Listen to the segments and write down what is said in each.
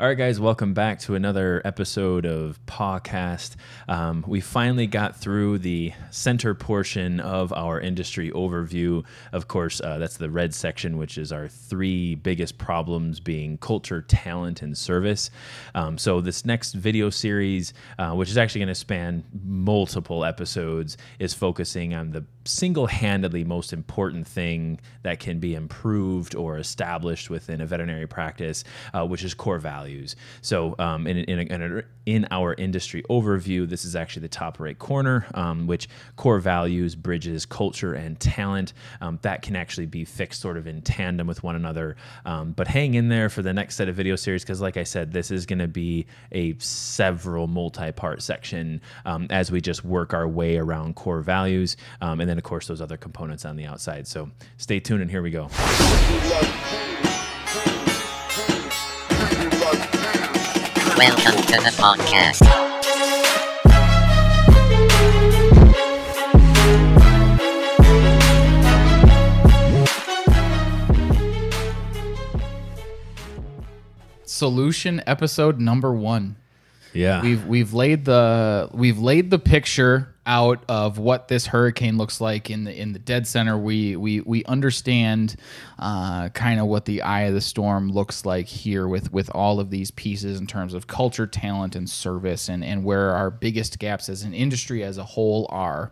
All right, guys, welcome back to another episode of Pawcast. Um, we finally got through the center portion of our industry overview. Of course, uh, that's the red section, which is our three biggest problems being culture, talent, and service. Um, so, this next video series, uh, which is actually going to span multiple episodes, is focusing on the single handedly most important thing that can be improved or established within a veterinary practice, uh, which is core values values. So, um, in, in, in, in, our industry overview, this is actually the top right corner, um, which core values bridges culture and talent. Um, that can actually be fixed sort of in tandem with one another. Um, but hang in there for the next set of video series because, like I said, this is going to be a several multi part section um, as we just work our way around core values. Um, and then, of course, those other components on the outside. So, stay tuned and here we go. Welcome to the podcast. Solution episode number one. Yeah. We've we've laid the we've laid the picture out of what this hurricane looks like in the in the dead center. We we we understand uh, kind of what the eye of the storm looks like here with with all of these pieces in terms of culture, talent, and service, and and where our biggest gaps as an industry as a whole are.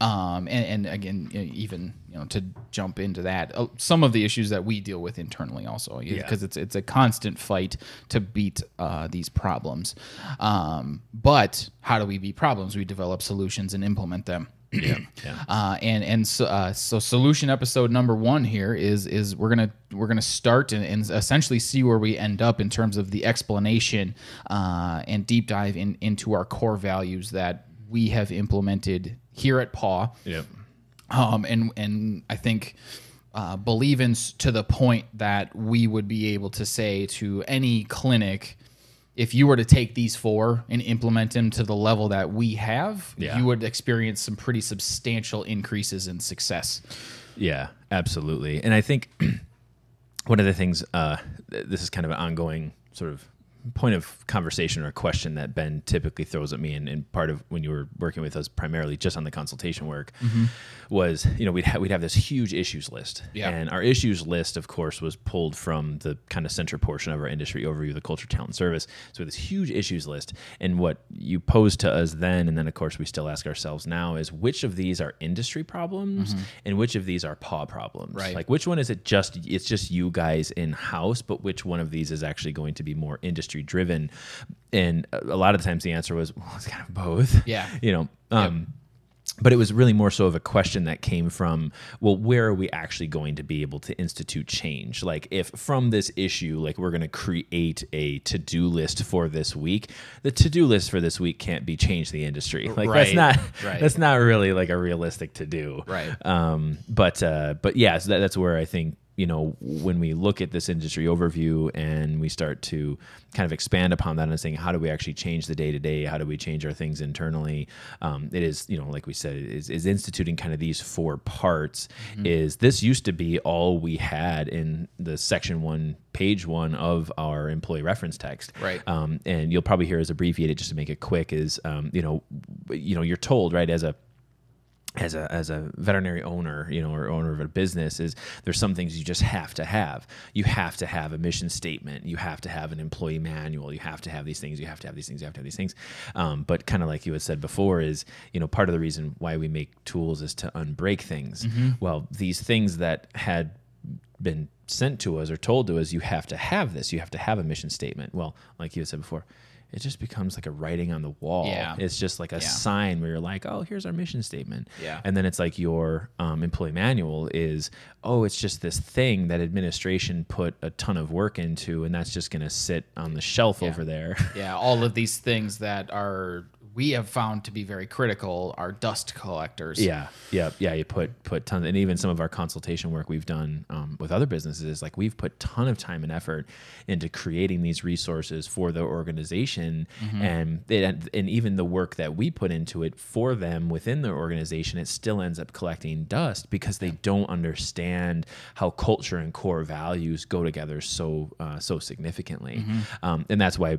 Um, and, and, again, even you know, to jump into that, uh, some of the issues that we deal with internally also, because yeah. it's it's a constant fight to beat uh, these problems. Um, but how do we beat problems? We develop solutions and implement them. yeah, yeah. Uh, and and so, uh, so solution episode number one here is is we're gonna we're gonna start and, and essentially see where we end up in terms of the explanation uh, and deep dive in, into our core values that we have implemented here at Paw. Yep. Um, and and I think uh, believe in to the point that we would be able to say to any clinic, if you were to take these four and implement them to the level that we have, yeah. you would experience some pretty substantial increases in success. Yeah, absolutely. And I think one of the things, uh, this is kind of an ongoing sort of point of conversation or question that Ben typically throws at me, and, and, part of when you were working with us primarily just on the consultation work, mm-hmm. was you know we'd ha- we'd have this huge issues list, yeah. and our issues list, of course, was pulled from the kind of center portion of our industry overview, the culture, talent, service. So this huge issues list, and what you posed to us then, and then of course we still ask ourselves now is which of these are industry problems, mm-hmm. and which of these are paw problems, right? Like which one is it just it's just you guys in house, but which one of these is actually going to be more industry industry driven and a lot of the times the answer was well it's kind of both. Yeah. You know um, yep but it was really more so of a question that came from well where are we actually going to be able to institute change? Like if from this issue like we're going to create a to-do list for this week the to-do list for this week can't be change the industry. Like right. that's not right. that's not really like a realistic to do right. Um but uh but yeah so that, that's where i think you know, when we look at this industry overview and we start to kind of expand upon that and saying, how do we actually change the day to day? How do we change our things internally? Um, it is, you know, like we said, is, is instituting kind of these four parts. Mm-hmm. Is this used to be all we had in the section one, page one of our employee reference text, right? Um, and you'll probably hear us abbreviate it just to make it quick is, um, you know, you know, you're told right as a as a as a veterinary owner, you know, or owner of a business, is there's some things you just have to have. You have to have a mission statement. You have to have an employee manual. You have to have these things. You have to have these things. You have to have these things. Um, but kind of like you had said before, is you know part of the reason why we make tools is to unbreak things. Mm-hmm. Well, these things that had been sent to us or told to us, you have to have this. You have to have a mission statement. Well, like you had said before, it just becomes like a writing on the wall. Yeah. It's just like a yeah. sign where you're like, oh, here's our mission statement. Yeah. And then it's like your um, employee manual is, oh, it's just this thing that administration put a ton of work into, and that's just going to sit on the shelf yeah. over there. yeah. All of these things that are we have found to be very critical are dust collectors. Yeah, yeah, yeah. You put put tons, and even some of our consultation work we've done um, with other businesses, like we've put ton of time and effort into creating these resources for the organization, Mm-hmm. and it, and even the work that we put into it for them within their organization, it still ends up collecting dust because they don't understand how culture and core values go together so uh, so significantly, Mm-hmm. um, and that's why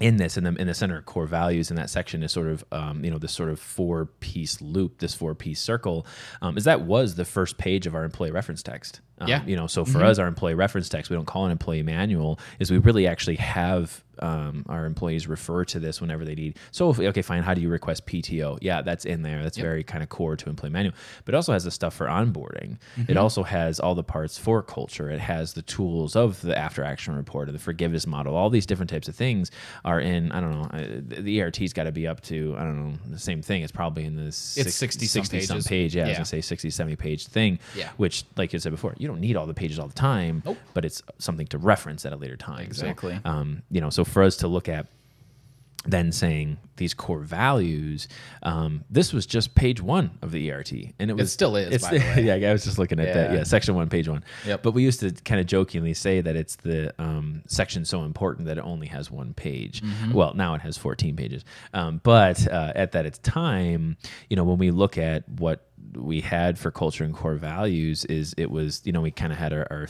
in this in the in the center of core values in that section is sort of um, you know this sort of four piece loop this four piece circle um, is that was the first page of our employee reference text um, Yeah. you know so for us our employee reference text we don't call it employee manual is we really actually have um, our employees refer to this whenever they need. So if, okay fine how do you request pto yeah that's in there. That's very kind of core to employee manual. But it also has the stuff for onboarding. It also has all the parts for culture. It has the tools of the after action report and the forgiveness model. All these different types of things are in i don't know uh, the the ert's got to be up to i don't know the same thing. It's probably in this 60 some pages. page yeah, yeah, i was gonna say 60 70 page thing Yeah. which like you said before you don't need all the pages all the time Nope. but it's something to reference at a later time So, Exactly. um, you know so for us to look at then saying these core values um, this was just page one of the ert and it was still is, it's by the way. yeah i was just looking at that Yeah. yeah section one page one Yep. but we used to kind of jokingly say that it's the um, section so important that it only has one page Mm-hmm. well now it has 14 pages um, but uh, at that its time you know when we look at what we had for culture and core values is it was you know we kind of had our, our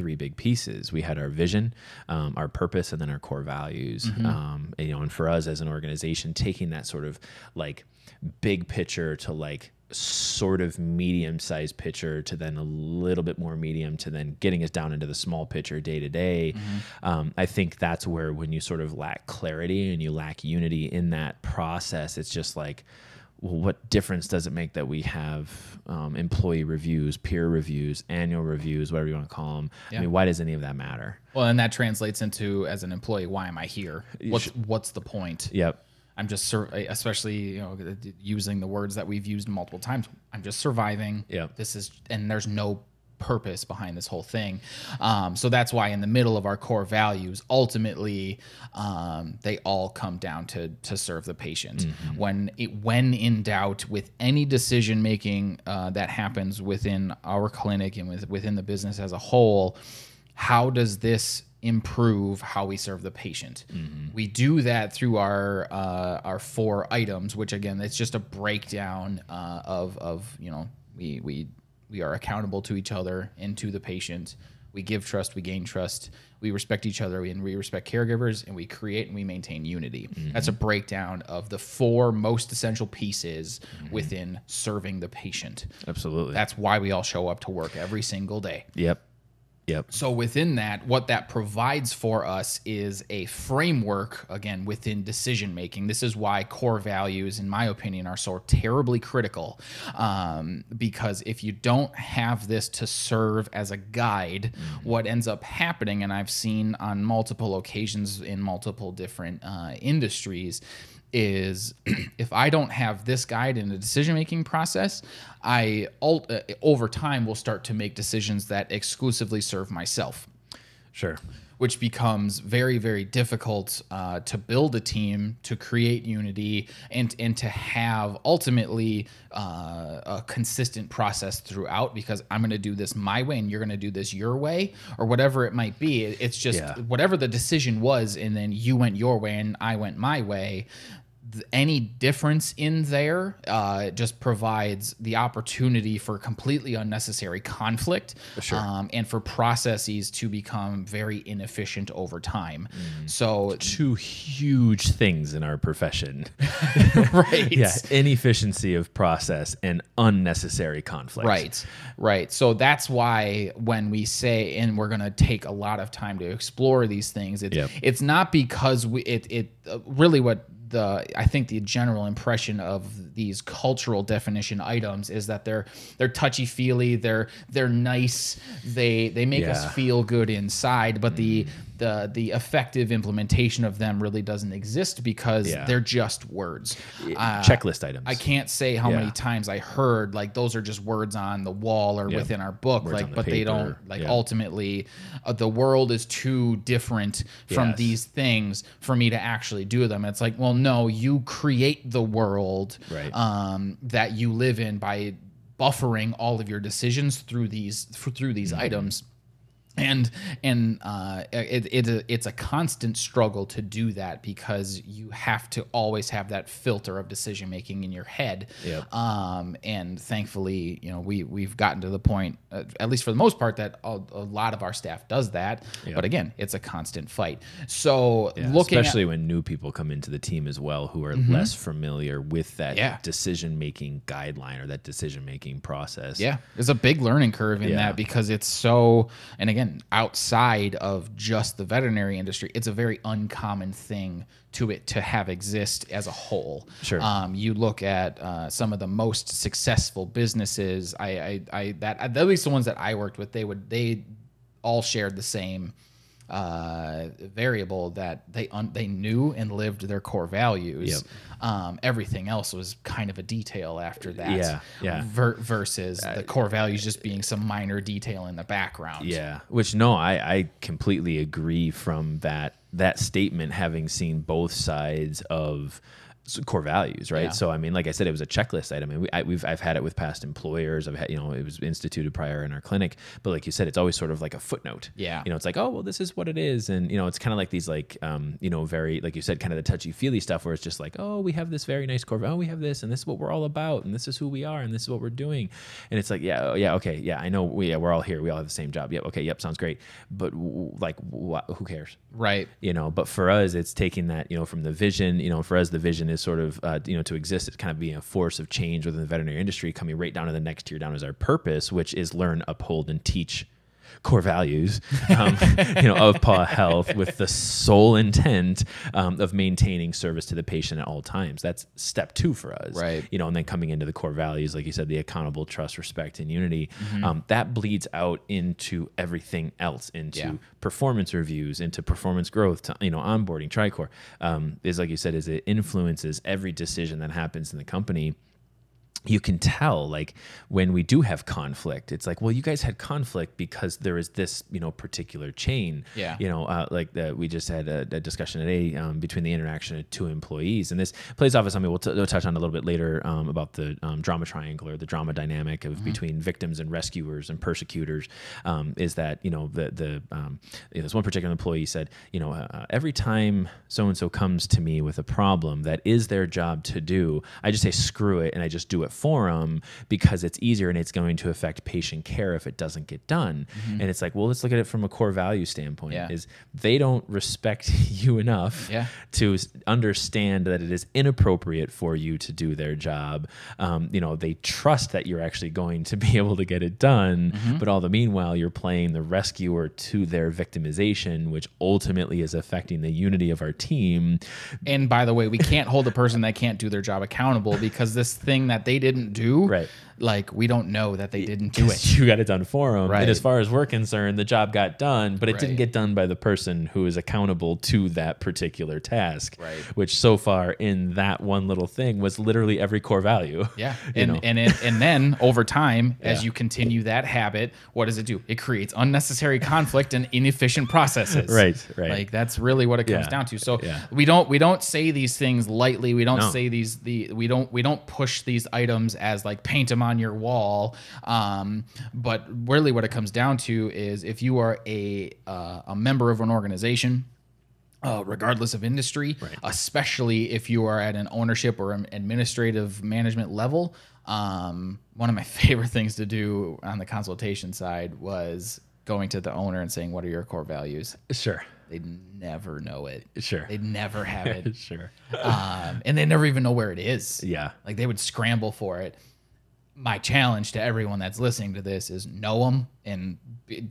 three big pieces. We had our vision, um, our purpose, and then our core values. Mm-hmm. Um, and, you know, and for us as an organization, taking that sort of like big picture to like sort of medium sized picture to then a little bit more medium to then getting us down into the small picture day to day. Mm-hmm. Um, I think that's where when you sort of lack clarity and you lack unity in that process, it's just like, well, what difference does it make that we have um, employee reviews, peer reviews, annual reviews, whatever you want to call them? I mean, why does any of that matter? Well, and that translates into as an employee, why am I here? What's what's the point? Yep. I'm just sur- especially you know using the words that we've used multiple times. I'm just surviving. Yeah. This is and there's no purpose behind this whole thing. Um, so that's why in the middle of our core values, ultimately, um, they all come down to to serve the patient. When it, when in doubt, with any decision making uh, that happens within our clinic and with, within the business as a whole, how does this improve how we serve the patient. We do that through our uh, our four items, which again, it's just a breakdown uh, of of you know we we we are accountable to each other and to the patient. We give trust, we gain trust, we respect each other, and we respect caregivers, and we create and we maintain unity. Mm-hmm. That's a breakdown of the four most essential pieces mm-hmm. within serving the patient. Absolutely. That's why we all show up to work every single day. yep. Yep. So within that, what that provides for us is a framework again within decision making. This is why core values, in my opinion, are so terribly critical. Um, because if you don't have this to serve as a guide, what ends up happening, and I've seen on multiple occasions in multiple different uh, industries, is if I don't have this guide in the decision making process, I uh, over time will start to make decisions that exclusively serve myself, Sure. Which becomes very very difficult uh, to build a team, to create unity, and and to have ultimately uh, a consistent process throughout. Because I'm going to do this my way, and you're going to do this your way, or whatever it might be. It's just Yeah. whatever the decision was, and then you went your way and I went my way th- any difference in there uh, just provides the opportunity for completely unnecessary conflict um, and for processes to become very inefficient over time. So, Two huge things in our profession. right. yeah. Inefficiency of process and unnecessary conflict. Right, right. So that's why when we say, and we're going to take a lot of time to explore these things, it's, Yep. it's not because we, it, it uh, really what the, I think the general impression of these cultural definition items is that they're, they're touchy feely, they're, they're nice, they, they make Yeah. us feel good inside, but the, the the effective implementation of them really doesn't exist because Yeah. they're just words. Uh, checklist items. I can't say how many times I heard like those are just words on the wall or within our book, Words like, the but they don't like Yeah. ultimately uh, the world is too different from Yes. these things for me to actually do them. It's like, well, no, you create the world Right. um, that you live in by buffering all of your decisions through these through these Mm-hmm. items and and uh, it, it it's a constant struggle to do that because you have to always have that filter of decision making in your head. Yep. Um, and thankfully, you know, we we've gotten to the point, uh, at least for the most part, that a, a lot of our staff does that. Yep. But again, it's a constant fight. So Yeah, looking at- especially when new people come into the team as well who are less familiar with that Yeah. decision making guideline or that decision making process. Yeah, there's a big learning curve in Yeah. that because it's so, and again, outside of just the veterinary industry, it's a very uncommon thing to it to have exist as a whole. Sure. Um, you look at uh, some of the most successful businesses. I, I, I that at least the ones that I worked with, they would they all shared the same uh, variable that they un- they knew and lived their core values. Yep. Um, everything else was kind of a detail after that. Yeah, yeah. Ver- versus the core values just being some minor detail in the background. Yeah, which no, I, I completely agree from that that statement having seen both sides of core values, right? Yeah. So I mean, like I said, it was a checklist item. I mean, we, I, we've I've had it with past employers. I've had you know it was instituted prior in our clinic, but like you said, it's always sort of like a footnote. Yeah. you know, it's like oh well, this is what it is, and you know, it's kind of like these like um you know very like you said, kind of the touchy feely stuff where it's just like oh we have this very nice core. Oh we have this, and this is what we're all about, and this is who we are, and this is what we're doing, and it's like yeah oh, yeah okay yeah I know we yeah, we're all here, we all have the same job. Yep okay yep sounds great, but w- like wh- who cares? Right. you know but for us it's taking that you know from the vision you know for us the vision is sort of uh, you know to exist it's kind of being a force of change within the veterinary industry coming right down to the next tier down is our purpose which is learn uphold and teach core values um, you know of paw health with the sole intent um, of maintaining service to the patient at all times that's step two for us Right. you know and then coming into the core values like you said the accountable trust respect and unity Mm-hmm. um, that bleeds out into everything else into Yeah. performance reviews into performance growth to, you know onboarding tricor um, is like you said is it influences every decision that happens in the company you can tell like when we do have conflict it's like well you guys had conflict because there is this you know particular chain Yeah. you know uh, like the, we just had a, a discussion today um, between the interaction of two employees and this plays off of something we'll, t- we'll touch on a little bit later um, about the um, drama triangle or the drama dynamic of between victims and rescuers and persecutors um, is that you know the the um, you know, this one particular employee said you know uh, every time so and so comes to me with a problem that is their job to do I just say screw it and I just do it for them because it's easier and it's going to affect patient care if it doesn't get done and it's like well let's look at it from a core value standpoint Yeah. is they don't respect you enough Yeah. to understand that it is inappropriate for you to do their job. Um, you know, they trust that you're actually going to be able to get it done, Mm-hmm. but all the meanwhile, you're playing the rescuer to their victimization, which ultimately is affecting the unity of our team. And by the way, we can't hold a person that can't do their job accountable because this thing that they didn't do, Right. Like we don't know that they didn't do it. You got it done for them. Right. And as far as we're concerned, the job got done, but it didn't get done by the person who is accountable to that particular task. Right. Which so far in that one little thing was literally every core value. Yeah, and know? and it, and then over time, as you continue that habit, what does it do? It creates unnecessary conflict and inefficient processes. Right, right. Like that's really what it comes Yeah, down to. So yeah. we don't we don't say these things lightly. We don't No. say these the we don't we don't push these items as like paint them on your wall. Um, but really, what it comes down to is if you are a uh, a member of an organization uh, regardless of industry, especially if you are at an ownership or an administrative management level. Um, one of my favorite things to do on the consultation side was going to the owner and saying, "What are your core values?" Sure. They'd never know it. Sure. They'd never have it, sure. um, and they never even know where it is. Yeah. Like they would scramble for it. My challenge to everyone that's listening to this is know them and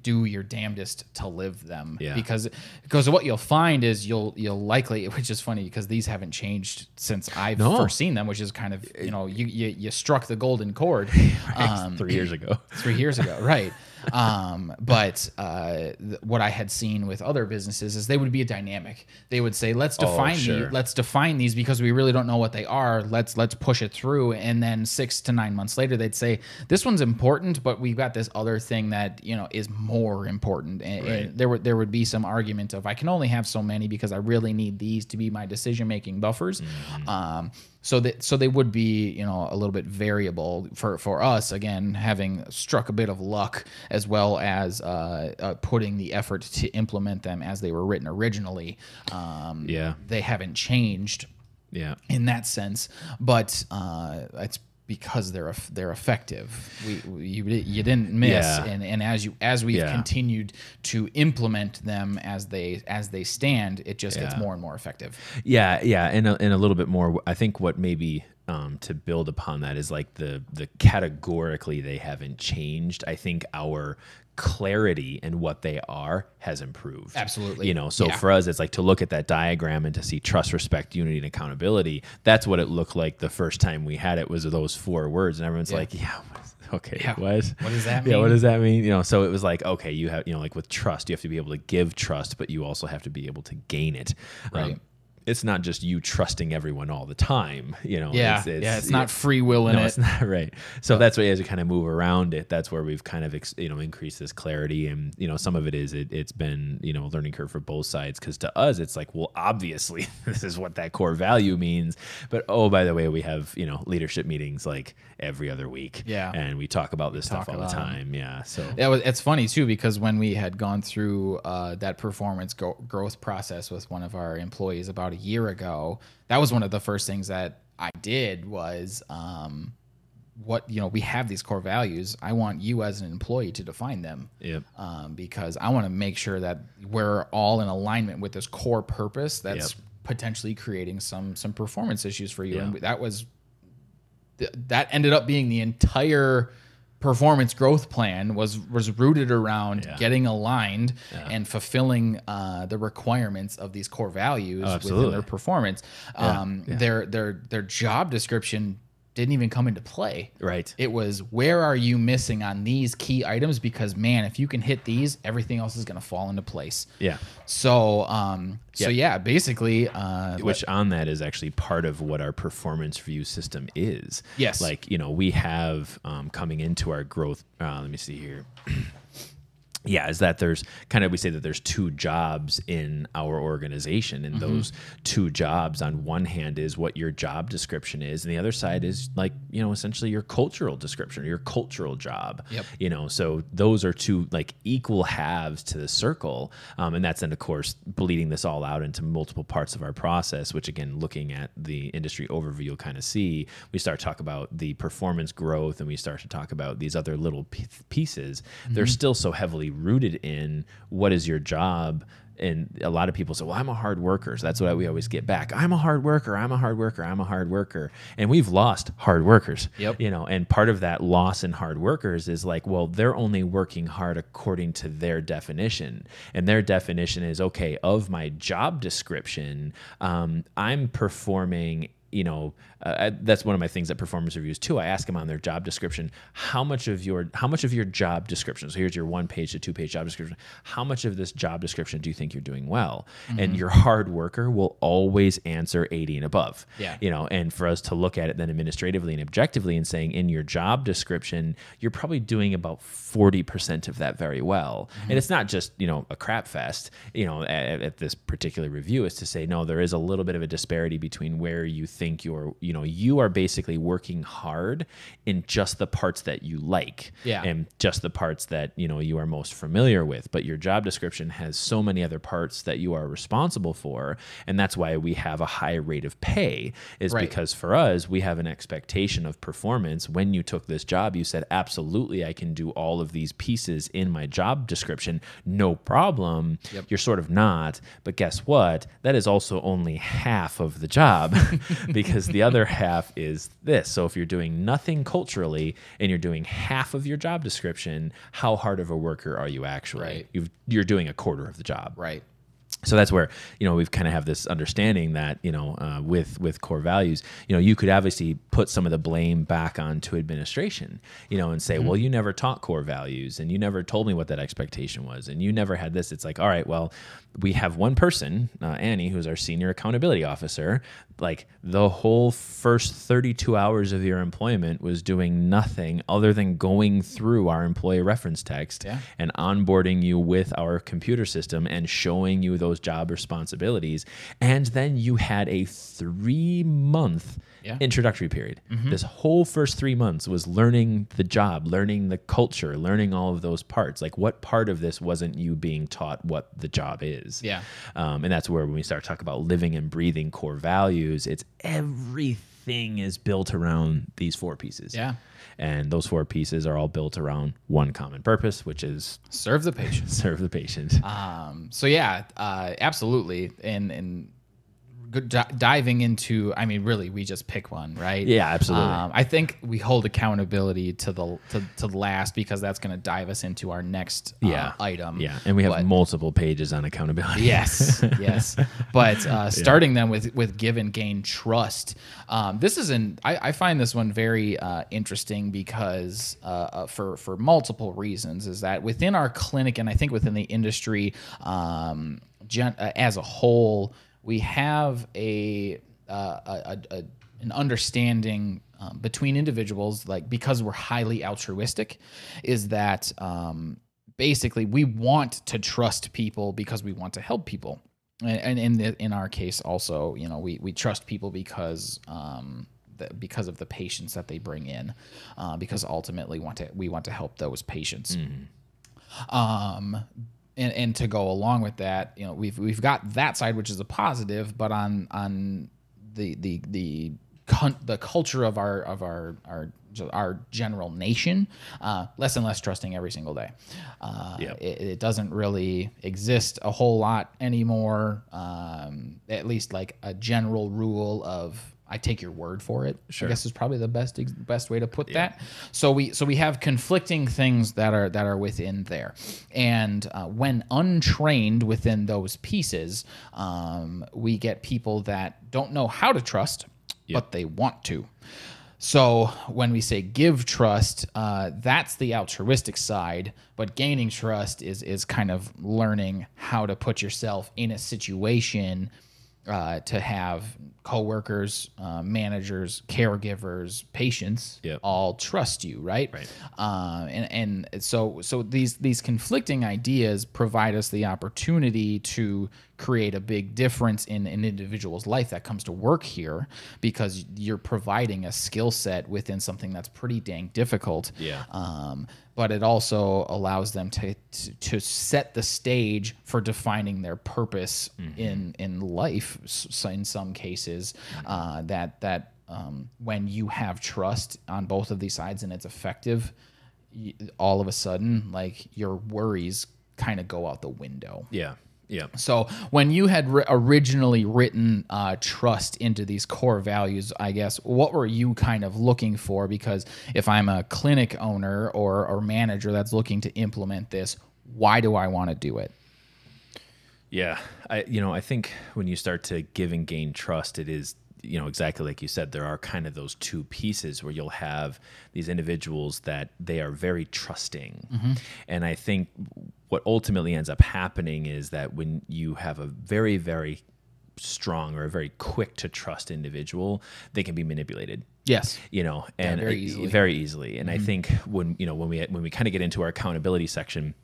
do your damnedest to live them Yeah. because because what you'll find is you'll you'll likely which is funny because these haven't changed since I've No. first seen them which is kind of you know you you, you struck the golden chord um, Three years ago. three years ago, right? Um, but uh, th- what I had seen with other businesses is they would be a dynamic. They would say, "Let's define Oh, sure. the, let's define these because we really don't know what they are. Let's let's push it through." And then six to nine months later, they'd say, "This one's important, but we've got this other thing that you know is more important." And, Right. and there would there would be some argument of, "I can only have so many because I really need these to be my decision making buffers." Mm-hmm. Um, so that so they would be you know a little bit variable for for us again having struck a bit of luck as well as uh, uh, putting the effort to implement them as they were written originally um, Yeah. they haven't changed Yeah. in that sense but uh, it's because they're they're effective we, we you, you didn't miss Yeah. and and as you as we've Yeah. continued to implement them as they as they stand it just gets more and more effective Yeah, yeah, and a, and a little bit more. I think what maybe um, to build upon that is like the the categorically they haven't changed. I think our clarity and what they are has improved. Absolutely. You know, so Yeah. for us, it's like to look at that diagram and to see trust, respect, unity, and accountability. That's what it looked like the first time we had it was those four words, and everyone's Yeah. like, yeah. Okay, Yeah. what? What does that Yeah, what mean? does that mean? You know, so it was like, okay, you have, you know, like with trust, you have to be able to give trust, but you also have to be able to gain it. Um, Right. It's not just you trusting everyone all the time. You know, yeah yeah it's not free will in no, it it's not right. So that's why as we kind of move around it, that's where we've kind of ex, you know increased this clarity, and you know some of it is it, it's been you know a learning curve for both sides because to us it's like well obviously this is what that core value means, but oh by the way we have you know leadership meetings like every other week, Yeah. and we talk about this stuff all the time, yeah. So It was, it's funny too because when we had gone through uh, that performance go- growth process with one of our employees about a year ago, that was one of the first things that I did was um, what you know we have these core values. I want you as an employee to define them. Yep. Um, because I want to make sure that we're all in alignment with this core purpose that's Yep. potentially creating some some performance issues for you. Yeah. And that was th- that ended up being the entire performance growth plan was was rooted around Yeah. getting aligned and fulfilling uh, the requirements of these core values within Oh, absolutely. their performance. Um, Their their their job description didn't even come into play. Right. It was where are you missing on these key items? Because man, if you can hit these, everything else is going to fall into place. Yeah. So, um, so Yeah. basically, uh, which on that is actually part of what our performance review system is. Yes. Like, you know, we have um, coming into our growth, uh, let me see here. yeah, is that there's kind of, we say that there's two jobs in our organization. And those two jobs, on one hand, is what your job description is. And the other side is like, you know, essentially your cultural description, or your cultural job. Yep. You know, so those are two like equal halves to the circle. Um, and that's then, of course, bleeding this all out into multiple parts of our process, which again, looking at the industry overview, you'll kind of see we start to talk about the performance growth and we start to talk about these other little p- pieces. They're still so heavily rooted in what is your job and a lot of people say, "Well, I'm a hard worker." So that's what we always get back. I'm a hard worker. I'm a hard worker. I'm a hard worker. And we've lost hard workers. Yep. You know, and part of that loss in hard workers is like, well, they're only working hard according to their definition, and their definition is okay. Of my job description, um, I'm performing you know uh, I- that's one of my things at performance reviews too. I ask them on their job description how much of your how much of your job description so here's your one page to two page job description how much of this job description do you think you're doing well? And your hard worker will always answer 80 and above. Yeah. you know and for us to look at it then administratively and objectively and saying in your job description you're probably doing about 40% of that very well. And it's not just you know a crap fest you know at, at this particular review. Is to say no there is a little bit of a disparity between where you think you're you know you are basically working hard in just the parts that you like Yeah. and just the parts that you know you are most familiar with. But your job description has so many other parts that you are responsible for and that's why we have a high rate of pay is Right. because for us we have an expectation of performance. When you took this job you said absolutely I can do all of these pieces in my job description. No problem. You're sort of not. But guess what? That is also only half of the job because the other half is this. So if you're doing nothing culturally and you're doing half of your job description, how hard of a worker are you actually? Right. You've, you're doing a quarter of the job right. So that's where you know we've kind of have this understanding that you know uh, with with core values you know you could obviously put some of the blame back onto administration you know and say Mm-hmm. well you never taught core values and you never told me what that expectation was and you never had this it's like all right well we have one person uh, annie who's our senior accountability officer like the whole first 32 hours of your employment was doing nothing other than going through our employee reference text Yeah. and onboarding you with our computer system and showing you those job responsibilities. And then you had a three month Yeah. introductory period. This whole first three months was learning the job, learning the culture, learning all of those parts. Like, what part of this wasn't you being taught what the job is? Yeah. Um, and that's where when we start talking about living and breathing core values, it's everything is built around these four pieces. Yeah. And those four pieces are all built around one common purpose, which is Serve the patient. serve the patient. Um, so yeah, uh, absolutely. And and diving into, I mean, really, we just pick one, right? Yeah, absolutely. Um, I think we hold accountability to the to, to last because that's going to dive us into our next uh, yeah. item. Yeah. And we have But- multiple pages on accountability. yes yes but uh, starting then with with give and gain trust um, this is an I, I find this one very uh, interesting because uh, uh, for for multiple reasons is that within our clinic and i think within the industry um, gen, uh, as a whole we have a, uh, a, a, an understanding um, between individuals like because we're highly altruistic is that um, basically we want to trust people because we want to help people. And, and in the, in our case also you know we, we trust people because um, the, because of the patients that they bring in uh, because ultimately want to we want to help those patients. Um and and to go along with that you know we've we've got that side which is a positive but on on the the the the culture of our of our our our general nation uh, less and less trusting every single day uh, Yep. it, it doesn't really exist a whole lot anymore um, at least like a general rule of I take your word for it. Sure. I guess is probably the best best way to put that. So we so we have conflicting things that are that are within there, and uh, when untrained within those pieces, um, we get people that don't know how to trust, but they want to. So when we say give trust, uh, that's the altruistic side, but gaining trust is is kind of learning how to put yourself in a situation uh, to have coworkers, uh, managers, caregivers, patients Yep. all trust you, right? Right. Uh, and and so so these these conflicting ideas provide us the opportunity to create a big difference in an individual's life that comes to work here because you're providing a skill set within something that's pretty dang difficult. Yeah. Um, but it also allows them to, to to set the stage for defining their purpose in in life. S- in some cases, uh, that that um, when you have trust on both of these sides and it's effective, all of a sudden, like your worries kind of go out the window. Yeah. Yeah. So when you had ri- originally written uh, trust into these core values, I guess what were you kind of looking for? Because if I'm a clinic owner or or manager that's looking to implement this, why do I want to do it? Yeah, I you know I think when you start to give and gain trust, it is you know exactly like you said. There are kind of those two pieces where you'll have these individuals that they are very trusting, mm-hmm. and I think what ultimately ends up happening is that when you have a very very strong or a very quick to trust individual, they can be manipulated Yes. you know and very easily. very easily and i mm-hmm. think when you know when we when we kind of get into our accountability section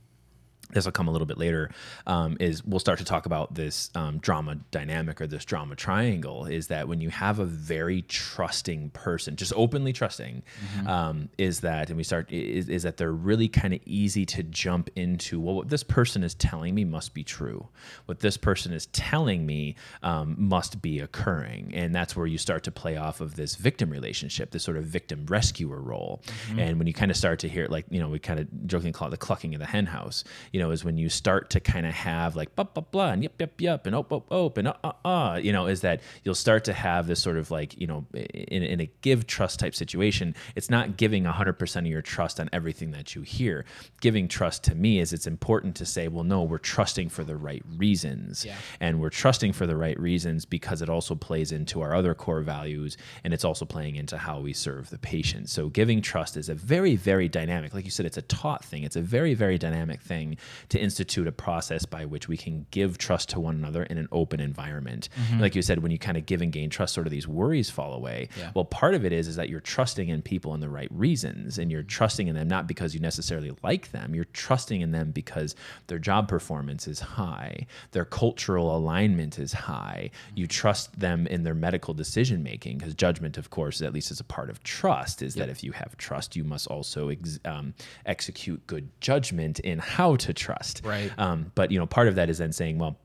this will come a little bit later um, is we'll start to talk about this um, drama dynamic or this drama triangle is that when you have a very trusting person just openly trusting um, is that and we start is, is that they're really kind of easy to jump into well what this person is telling me must be true. What this person is telling me um, must be occurring. And that's where you start to play off of this victim relationship this sort of victim rescuer role. And when you kind of start to hear like you know we kind of jokingly call it the clucking of the hen house you know, is when you start to kind of have like blah blah blah and yep yep yep and oh oh oh and uh uh uh, you know, is that you'll start to have this sort of like you know, in, in a give trust type situation, it's not giving 100% of your trust on everything that you hear. Giving trust to me is it's important to say, well, no, we're trusting for the right reasons, Yeah. and we're trusting for the right reasons because it also plays into our other core values, and it's also playing into how we serve the patient. So giving trust is a very very dynamic, like you said, it's a taught thing. It's a very very dynamic thing to institute a process by which we can give trust to one another in an open environment. Like you said, when you kind of give and gain trust, sort of these worries fall away. Yeah. Well, part of it is is that you're trusting in people in the right reasons, and you're trusting in them not because you necessarily like them. You're trusting in them because their job performance is high, their cultural alignment is high. You trust them in their medical decision making because judgment, of course, at least is a part of trust. Is that if you have trust, you must also ex- um, execute good judgment in how to trust. Right. Um, but you know, part of that is then saying, well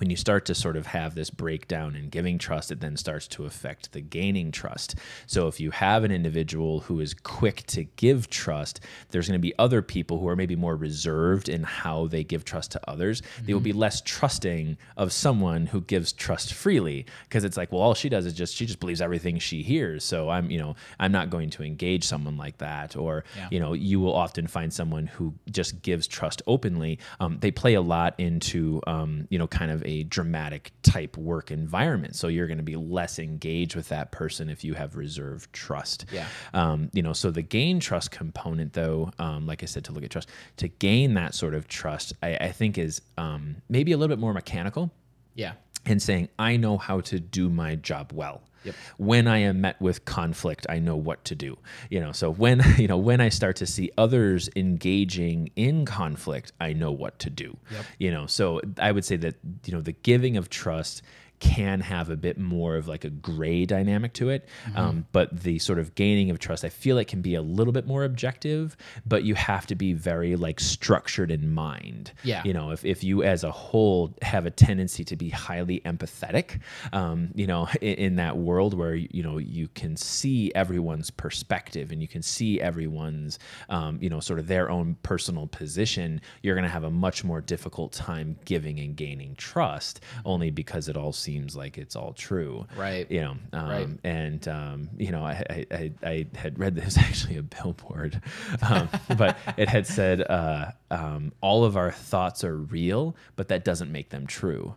when you start to sort of have this breakdown in giving trust, it then starts to affect the gaining trust. So if you have an individual who is quick to give trust, there's going to be other people who are maybe more reserved in how they give trust to others. They will be less trusting of someone who gives trust freely because it's like, well, all she does is just she just believes everything she hears. So I'm, you know, I'm not going to engage someone like that. Or, Yeah. you know, you will often find someone who just gives trust openly. Um, they play a lot into, um, you know, kind of a dramatic type work environment. So you're going to be less engaged with that person if you have reserved trust. Yeah. Um, you know, so the gain trust component, though, um, like I said, to look at trust, to gain that sort of trust, I, I think is um, maybe a little bit more mechanical Yeah. and saying, I know how to do my job well. Yep. When I am met with conflict, I know what to do. You know, so when you know when I start to see others engaging in conflict, I know what to do. Yep. You know, so I would say that you know the giving of trust can have a bit more of like a gray dynamic to it. Mm-hmm. Um, but the sort of gaining of trust, I feel like can be a little bit more objective, but you have to be very like structured in mind. Yeah. You know, if, if you as a whole have a tendency to be highly empathetic, um, you know, in, in that world where, you know, you can see everyone's perspective and you can see everyone's, um, you know, sort of their own personal position, you're going to have a much more difficult time giving and gaining trust only because it all seems like it's all true. Right. You know, um, Right. and um, you know, I, I, I, I had read this actually a billboard, um, but it had said uh, um, all of our thoughts are real, but that doesn't make them true.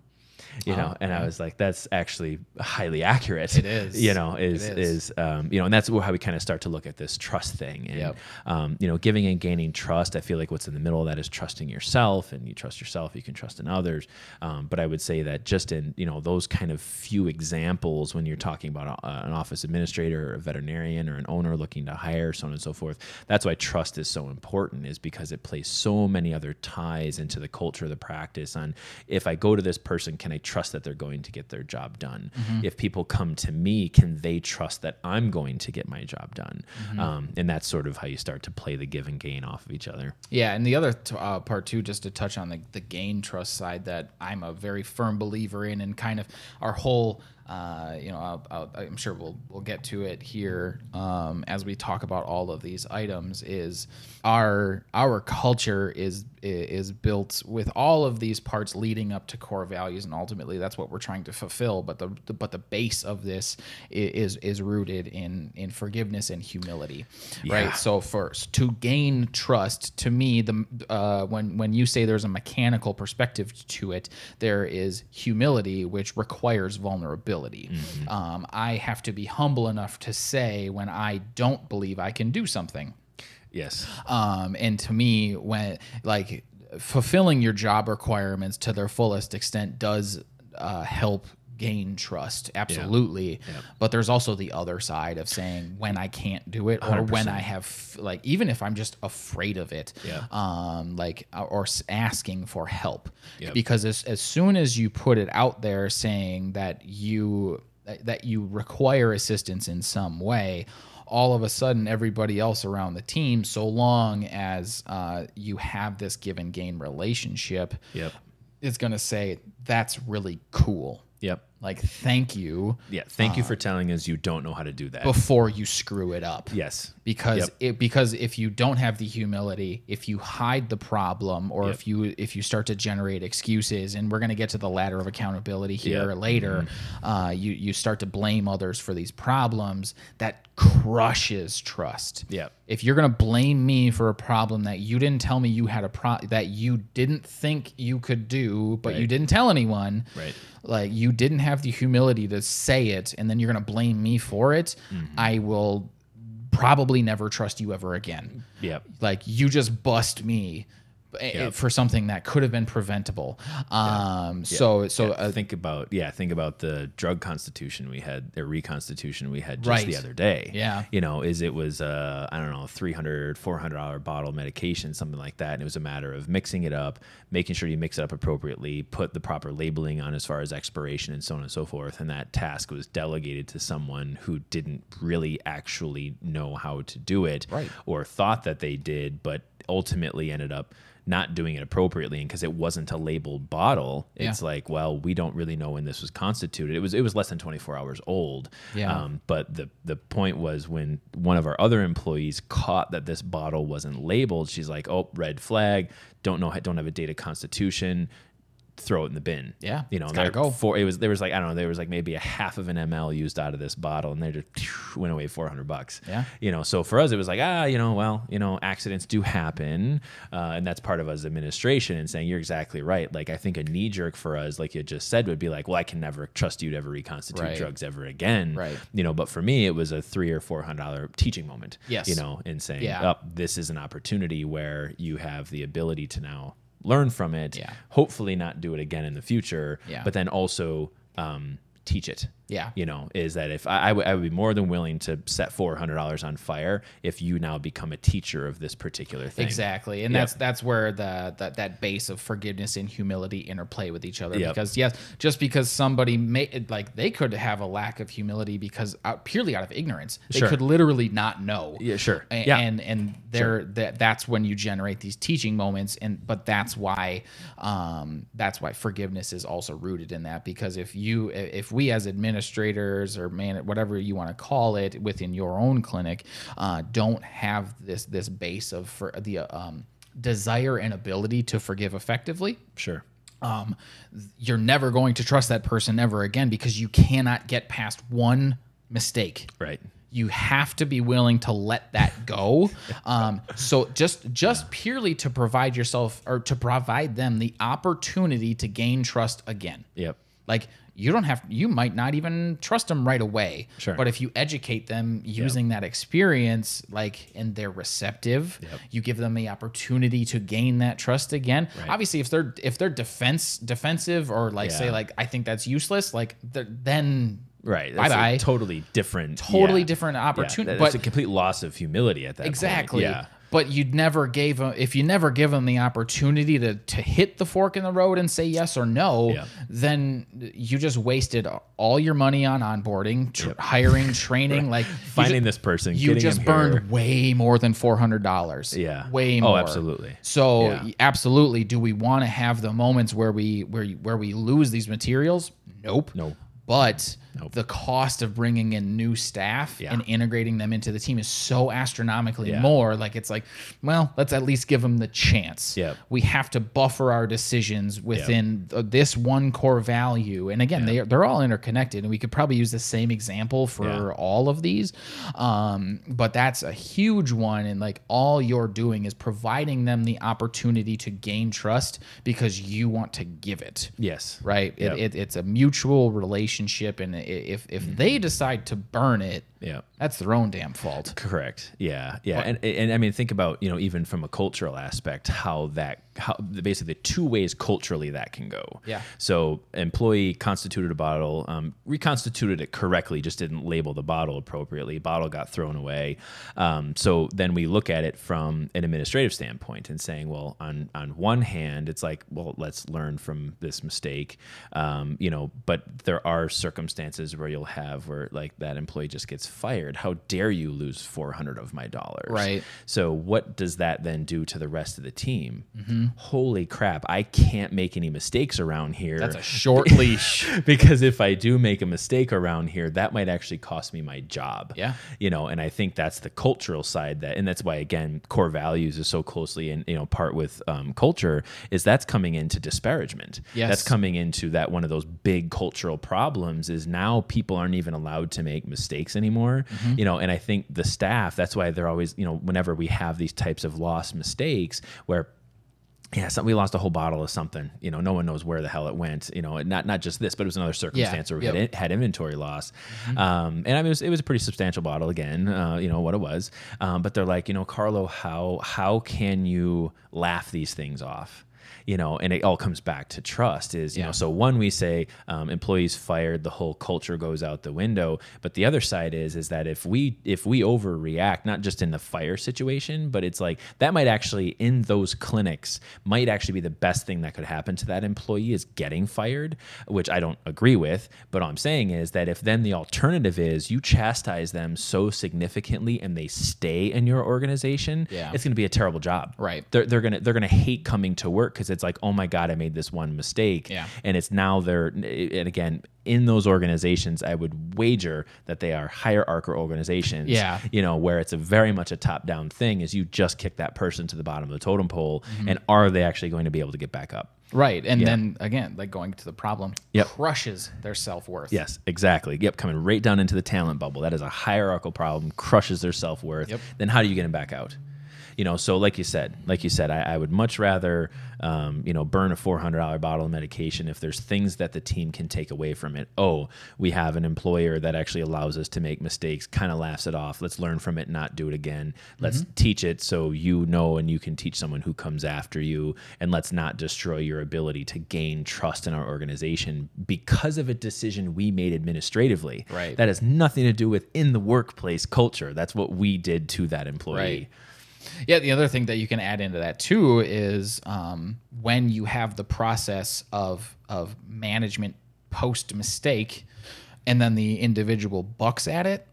You know, Oh, and I was like, that's actually highly accurate. It is. You know, is It is, is. um, you know, and that's how we kind of start to look at this trust thing. And Yep. um, you know, giving and gaining trust. I feel like what's in the middle of that is trusting yourself, and you trust yourself, you can trust in others. Um, but I would say that just in you know those kind of few examples, when you're talking about a, an office administrator or a veterinarian or an owner looking to hire, so on and so forth, that's why trust is so important, is because it plays so many other ties into the culture of the practice. On if I go to this person, can I trust that they're going to get their job done? If people come to me, can they trust that I'm going to get my job done? Um, and that's sort of how you start to play the give and gain off of each other. Yeah, and the other t- uh, part too, just to touch on the, the gain trust side that I'm a very firm believer in, and kind of our whole, uh, you know, I'll, I'll, I'm sure we'll we'll get to it here um, as we talk about all of these items. Is our our culture is is built with all of these parts leading up to core values, and ultimately that's what we're trying to fulfill. But the, the but the base of this is is rooted in in forgiveness and humility, Yeah. right? So first, to gain trust, to me, the uh, when when you say there's a mechanical perspective to it, there is humility, which requires vulnerability. Um, I have to be humble enough to say when I don't believe I can do something. Yes. Um, and to me, when like fulfilling your job requirements to their fullest extent does uh, help gain trust absolutely but there's also the other side of saying when i can't do it or when i have like even if i'm just afraid of it Yeah. um like or asking for help Yep. because as, as soon as you put it out there saying that you that you require assistance in some way all of a sudden everybody else around the team so long as uh, you have this give and gain relationship Yep. is going to say that's really cool Yep. Like thank you Yeah. Thank Uh, you for telling us you don't know how to do that. before you screw it up. yes. because Yep. it, because if you don't have the humility if you hide the problem or Yep. if you if you start to generate excuses and we're going to get to the ladder of accountability here Yep. Mm-hmm. later uh, you you start to blame others for these problems that crushes trust Yep. if you're going to blame me for a problem that you didn't tell me you had a pro that you didn't think you could do but you didn't tell anyone Right. like you didn't have the humility to say it and then you're going to blame me for it Mm-hmm. i will probably never trust you ever again Yep. like you just bust me eh, for something that could have been preventable um so so uh, think about yeah, think about the drug constitution we had, or reconstitution we had just Right. the other day. Yeah. you know, is it was uh, I don't know 300 400 dollar bottle of medication, something like that, and it was a matter of mixing it up, making sure you mix it up appropriately, put the proper labeling on as far as expiration and so on and so forth, and that task was delegated to someone who didn't really actually know how to do it, Right. or thought that they did, but ultimately ended up not doing it appropriately and because it wasn't a labeled bottle it's Yeah. like well we don't really know when this was constituted it was it was less than 24 hours old Yeah. um, but the the point was when one of our other employees caught that this bottle wasn't labeled she's like oh red flag don't know don't have a data constitution throw it in the bin Yeah, you know gotta there- go. for it was there was like i don't know there was like maybe a half of an ml used out of this bottle and they just went away 400 bucks Yeah. you know so for us it was like ah you know well you know accidents do happen uh, and that's part of us administration and saying you're exactly right like i think a knee jerk for us like you just said would be like well i can never trust you to ever reconstitute Right. drugs ever again Right. you know but for me it was a three or four hundred dollar teaching moment Yes. you know in saying Yeah. up this is an opportunity where you have the ability to now learn from it Yeah. hopefully not do it again in the future Yeah. but then also um, teach it Yeah. you know is that if I, I, would, be more than willing to set $400 on fire if you now become a teacher of this particular thing Exactly, and Yep. that's that's where the that that base of forgiveness and humility interplay with each other. Yep. Because yes, just because somebody may like they could have a lack of humility because out, purely out of ignorance, they Sure. could literally not know. Yeah, sure. A- Yeah. and and there that that's when you generate these teaching moments, and but that's why um that's why forgiveness is also rooted in that because if you if we as administrators or man whatever you want to call it within your own clinic uh, don't have this this base of for the um, desire and ability to forgive effectively. Sure. Um, you're never going to trust that person ever again because you cannot get past one mistake. Right. You have to be willing to let that go. Um, so just just purely to provide yourself or to provide them the opportunity to gain trust again. yep. Like you don't have you might not even trust them right away. Sure. But if you educate them using that experience, like and they're receptive, Yep. you give them the opportunity to gain that trust again. Right. Obviously, if they're if they're defense defensive or like say like I think that's useless, like then right Bye bye. totally different Totally yeah. different opportunity. that's but it's a complete loss of humility at that point. Exactly. yeah But you'd never gave them if you never give them the opportunity to to hit the fork in the road and say yes or no, Yeah. then you just wasted all your money on onboarding, tr- hiring, training. Like finding this person you just burned here. way more than four hundred dollars. Yeah. way Oh, more. absolutely. So Yeah. absolutely, do we want to have the moments where we where where we lose these materials? Nope. Nope. But Nope. the cost of bringing in new staff Yeah. and integrating them into the team is so astronomically Yeah. more. Like it's like, well, let's at least give them the chance. Yep. We have to buffer our decisions within th- this one core value. And again, they they're all interconnected, and we could probably use the same example for Yeah. all of these. Um, but that's a huge one, and like all you're doing is providing them the opportunity to gain trust because you want to give it yes right? Yep. It, it, it's a mutual relationship, and if if Mm-hmm. they decide to burn it, yeah that's their own damn fault. Correct. Yeah, yeah, and and I mean, think about you know even from a cultural aspect how that how basically the two ways culturally that can go. Yeah. So employee constituted a bottle, um, reconstituted it correctly, just didn't label the bottle appropriately. Bottle got thrown away. Um, so then we look at it from an administrative standpoint and saying, well, on on one hand, it's like, well, let's learn from this mistake, um, you know. But there are circumstances where you'll have where like that employee just gets fired. How dare you lose 400 of my dollars? Right. So what does that then do to the rest of the team? Mm-hmm. Holy crap! I can't make any mistakes around here. That's a short leash. because if I do make a mistake around here, that might actually cost me my job. Yeah. You know, and I think that's the cultural side that, and that's why again, core values is so closely in you know part with um, culture is that's coming into disparagement. Yes. That's coming into that one of those big cultural problems is now people aren't even allowed to make mistakes anymore. Mm-hmm. You know, and I think the staff that's why they're always you know whenever we have these types of lost mistakes where yeah, some, we lost a whole bottle of something. You know, no one knows where the hell it went. You know, and not not just this, but it was another circumstance where we yep. had, in- had inventory loss. Um, and I mean, it was, it was a pretty substantial bottle again. Uh, you know what it was. Um, but they're like, you know, Carlo, how how can you laugh these things off? You know, and it all comes back to trust. Is you Yeah. know, so one we say um, employees fired, the whole culture goes out the window. But the other side is is that if we if we overreact, not just in the fire situation, but it's like that might actually in those clinics might actually be the best thing that could happen to that employee is getting fired, which I don't agree with. But all I'm saying is that if then the alternative is you chastise them so significantly and they stay in your organization, Yeah. it's going to be a terrible job Right. they're, they're gonna they're gonna hate coming to work because it's like oh my god I made this one mistake Yeah. and it's now they're and again in those organizations I would wager that they are hierarchical organizations Yeah. you know where it's a very much a top down thing is you just kick that person to the bottom of the totem pole Mm-hmm. and are they actually going to be able to get back up Right. And then again, like going to the problem, Yep. crushes their self worth. Yes, exactly. Yep, coming right down into the talent bubble. That is a hierarchical problem, crushes their self worth. Yep. Then how do you get them back out? You know, so like you said, like you said, I, I would much rather, um, you know, burn a four hundred dollar bottle of medication if there's things that the team can take away from it. Oh, we have an employer that actually allows us to make mistakes, kind of laughs it off. Let's learn from it, not do it again. Let's teach it so you know and you can teach someone who comes after you, and let's not destroy your ability to gain trust in our organization because of a decision we made administratively. Right. That has nothing to do with in the workplace culture. That's what we did to that employee. Right. Yeah, the other thing that you can add into that too is um, when you have the process of of management post mistake, and then the individual bucks at it,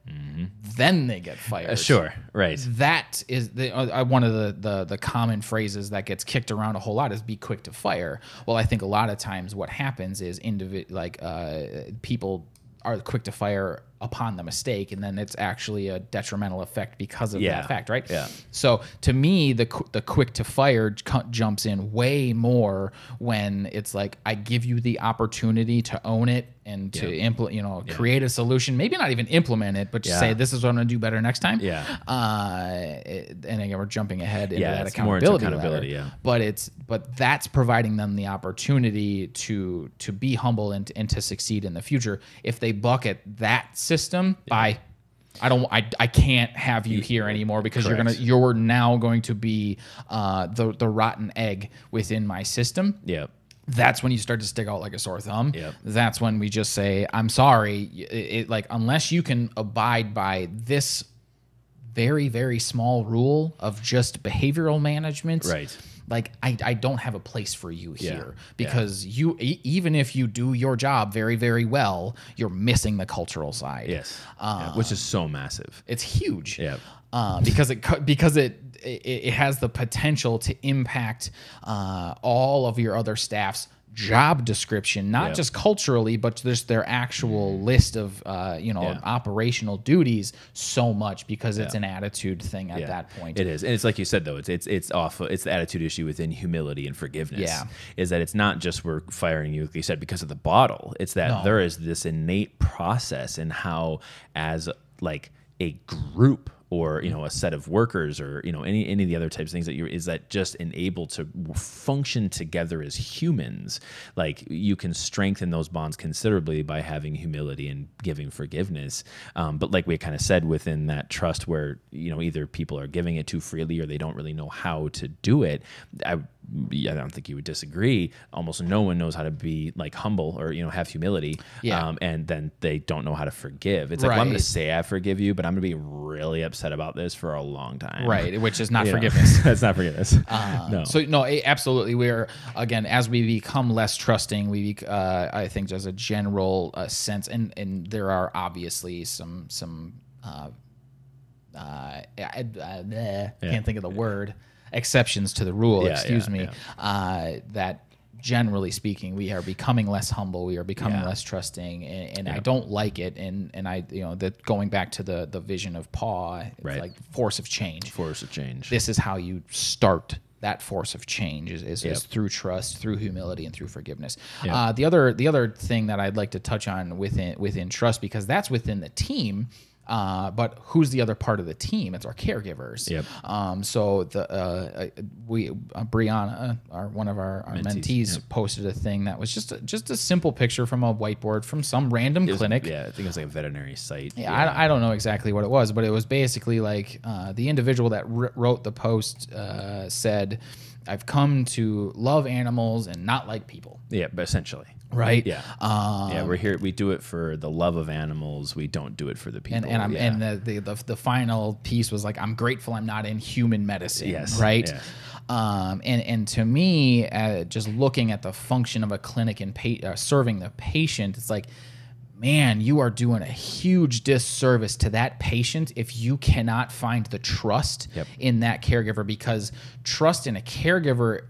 then they get fired. Mm-hmm. Uh, sure. Right. That is the uh, uh, one of the, the the common phrases that gets kicked around a whole lot is be quick to fire. Well, I think a lot of times what happens is individ like uh, people are quick to fire upon the mistake, and then it's actually a detrimental effect because of Yeah. that fact, right? Yeah. So to me, the the quick to fire ju- jumps in way more when it's like I give you the opportunity to own it and to implement, you know, create a solution. Maybe not even implement it, but just Yeah. say this is what I'm going to do better next time. Yeah. Uh, and again, we're jumping ahead into Yeah, that more into accountability. accountability, ladder. yeah. But it's but that's providing them the opportunity to to be humble and and to succeed in the future. If they bucket that system by I don't. I, I can't have you here anymore because you're gonna. You're now going to be uh, the the rotten egg within my system. Yeah. That's when you start to stick out like a sore thumb. Yep. That's when we just say, "I'm sorry." It, it- like unless you can abide by this very very small rule of just behavioral management, Right. Like I, I don't have a place for you Yeah. here because you e- even if you do your job very very well, you're missing the cultural side. Yes. Uh, Yeah, Which is so massive. It's huge. Yeah. Uh, because it because it, it it has the potential to impact uh, all of your other staff's job description, not Yeah. just culturally, but just their actual list of uh, you know Yeah. operational duties so much because it's an attitude thing at Yeah, that point. It is, and it's like you said though. It's it's it's off. It's the attitude issue within humility and forgiveness. Yeah. is that it's not just we're firing you, like you said, because of the bottle. It's that No. there is this innate process in how, as like a group or you know a set of workers or you know any any of the other types of things that you is that just enable to function together as humans. Like you can strengthen those bonds considerably by having humility and giving forgiveness. Um, but like we kind of said within that trust where you know either people are giving it too freely or they don't really know how to do it i I don't think you would disagree. Almost no one knows how to be like humble or you know have humility. Yeah. Um, and then they don't know how to forgive. It's like well, I'm going to say I forgive you, but I'm going to be really upset about this for a long time. Right, which is not You forgiveness. That's not forgiveness. Uh, no. So no, absolutely. We're again as we become less trusting. We, bec- uh, I think, there's a general uh, sense, and and there are obviously some some uh, uh, I, I, bleh, can't think of the word exceptions to the rule. Yeah, excuse yeah, me. Uh, that generally speaking, we are becoming less humble. We are becoming Yeah. less trusting, and, and I don't like it. And and I you know that going back to the the vision of Paw, Right. like force of change. Force of change. This is how you start that force of change is, is, is through trust, through humility, and through forgiveness. Yep. Uh, the other the other thing that I'd like to touch on within within trust because that's within the team. Uh, but who's the other part of the team? It's our caregivers. Yep. Um, so the uh, we uh, Brianna, our one of our, our mentees, Mentees, posted a thing that was just a, just a simple picture from a whiteboard from some random was- clinic. Yeah, I think it was like a veterinary site. Yeah, I, I don't know exactly what it was, but it was basically like uh, the individual that wr- wrote the post uh, said, "I've come to love animals and not like people." yeah, but essentially. Right. Yeah. Um, yeah, we're here. We do it for the love of animals. We don't do it for the people. and, and I'm yeah. and the, the the the final piece was like I'm grateful I'm not in human medicine. Yes, Right. yeah. Um, and and to me, uh, just looking at the function of a clinic and pa- uh, serving the patient, it's like, man, you are doing a huge disservice to that patient if you cannot find the trust Yep. in that caregiver because trust in a caregiver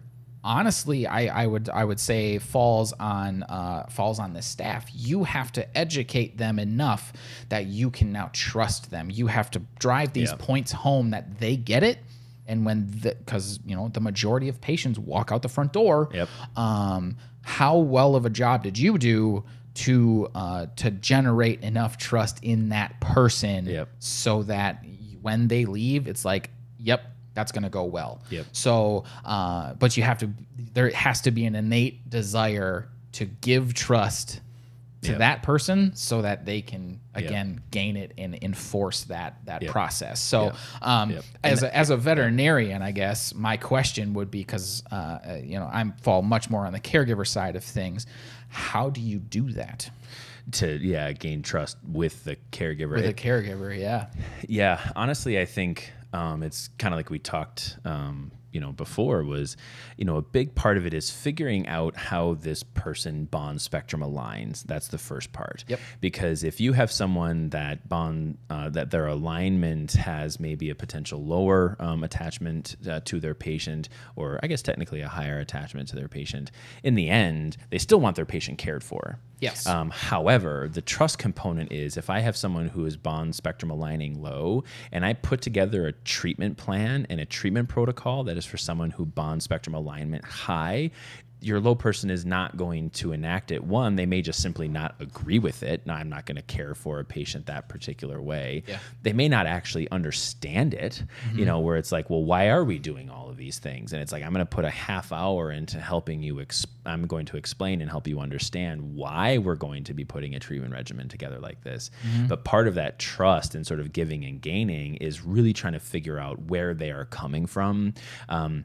honestly I, I would i would say falls on uh, falls on the staff you have to educate them enough that you can now trust them you have to drive these Yeah. points home that they get it and when because you know the majority of patients walk out the front door Yep. um, how well of a job did you do to uh, to generate enough trust in that person Yep. so that when they leave it's like yep that's going to go well Yep. so uh, but you have to there has to be an innate desire to give trust to Yep. that person so that they can again gain it and enforce that that Yep. process so Yep. um, Yep. as a, as a veterinarian i guess my question would be because uh, uh, you know i fall much more on the caregiver side of things how do you do that to yeah gain trust with the caregiver. with It- caregiver yeah Yeah, honestly, I think um, it's kind of like we talked, um, you know, before was, you know, a big part of it is figuring out how this person bond spectrum aligns. That's the first part. Yep. Because if you have someone that bond uh, that their alignment has maybe a potential lower um, attachment uh, to their patient, or I guess technically a higher attachment to their patient, in the end, they still want their patient cared for. Yes. Um, however, the trust component is if I have someone who is bond spectrum aligning low and I put together a treatment plan and a treatment protocol that is for someone who bond spectrum alignment high, your low person is not going to enact it. One, they may just simply not agree with it. No, I'm not going to care for a patient that particular way. Yeah. They may not actually understand it, you know, where it's like, well, why are we doing all of these things? And it's like, I'm going to put a half hour into helping you, I'm going to explain and help you understand why we're going to be putting a treatment regimen together like this. But part of that trust and sort of giving and gaining is really trying to figure out where they are coming from. Um,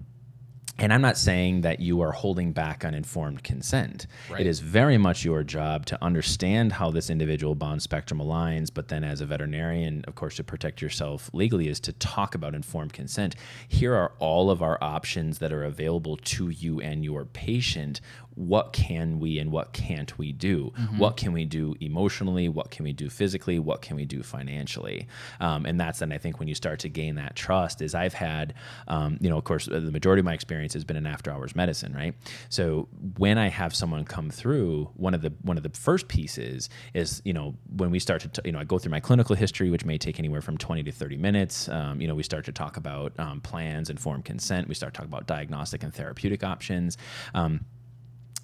and I'm not saying that you are holding back on informed consent. Right. It is very much your job to understand how this individual bond spectrum aligns, but then as a veterinarian, of course, to protect yourself legally is to talk about informed consent. Here are all of our options that are available to you and your patient. What can we and what can't we do? What can we do emotionally? What can we do physically? What can we do financially? Um, and that's then I think when you start to gain that trust is I've had, um, you know, of course, the majority of my experience has been in after hours medicine, right? So when I have someone come through, one of the one of the first pieces is, you know, when we start to, t- you know, I go through my clinical history, which may take anywhere from 20 to 30 minutes. Um, you know, we start to talk about um, plans, informed consent. We start to talk about diagnostic and therapeutic options. Um,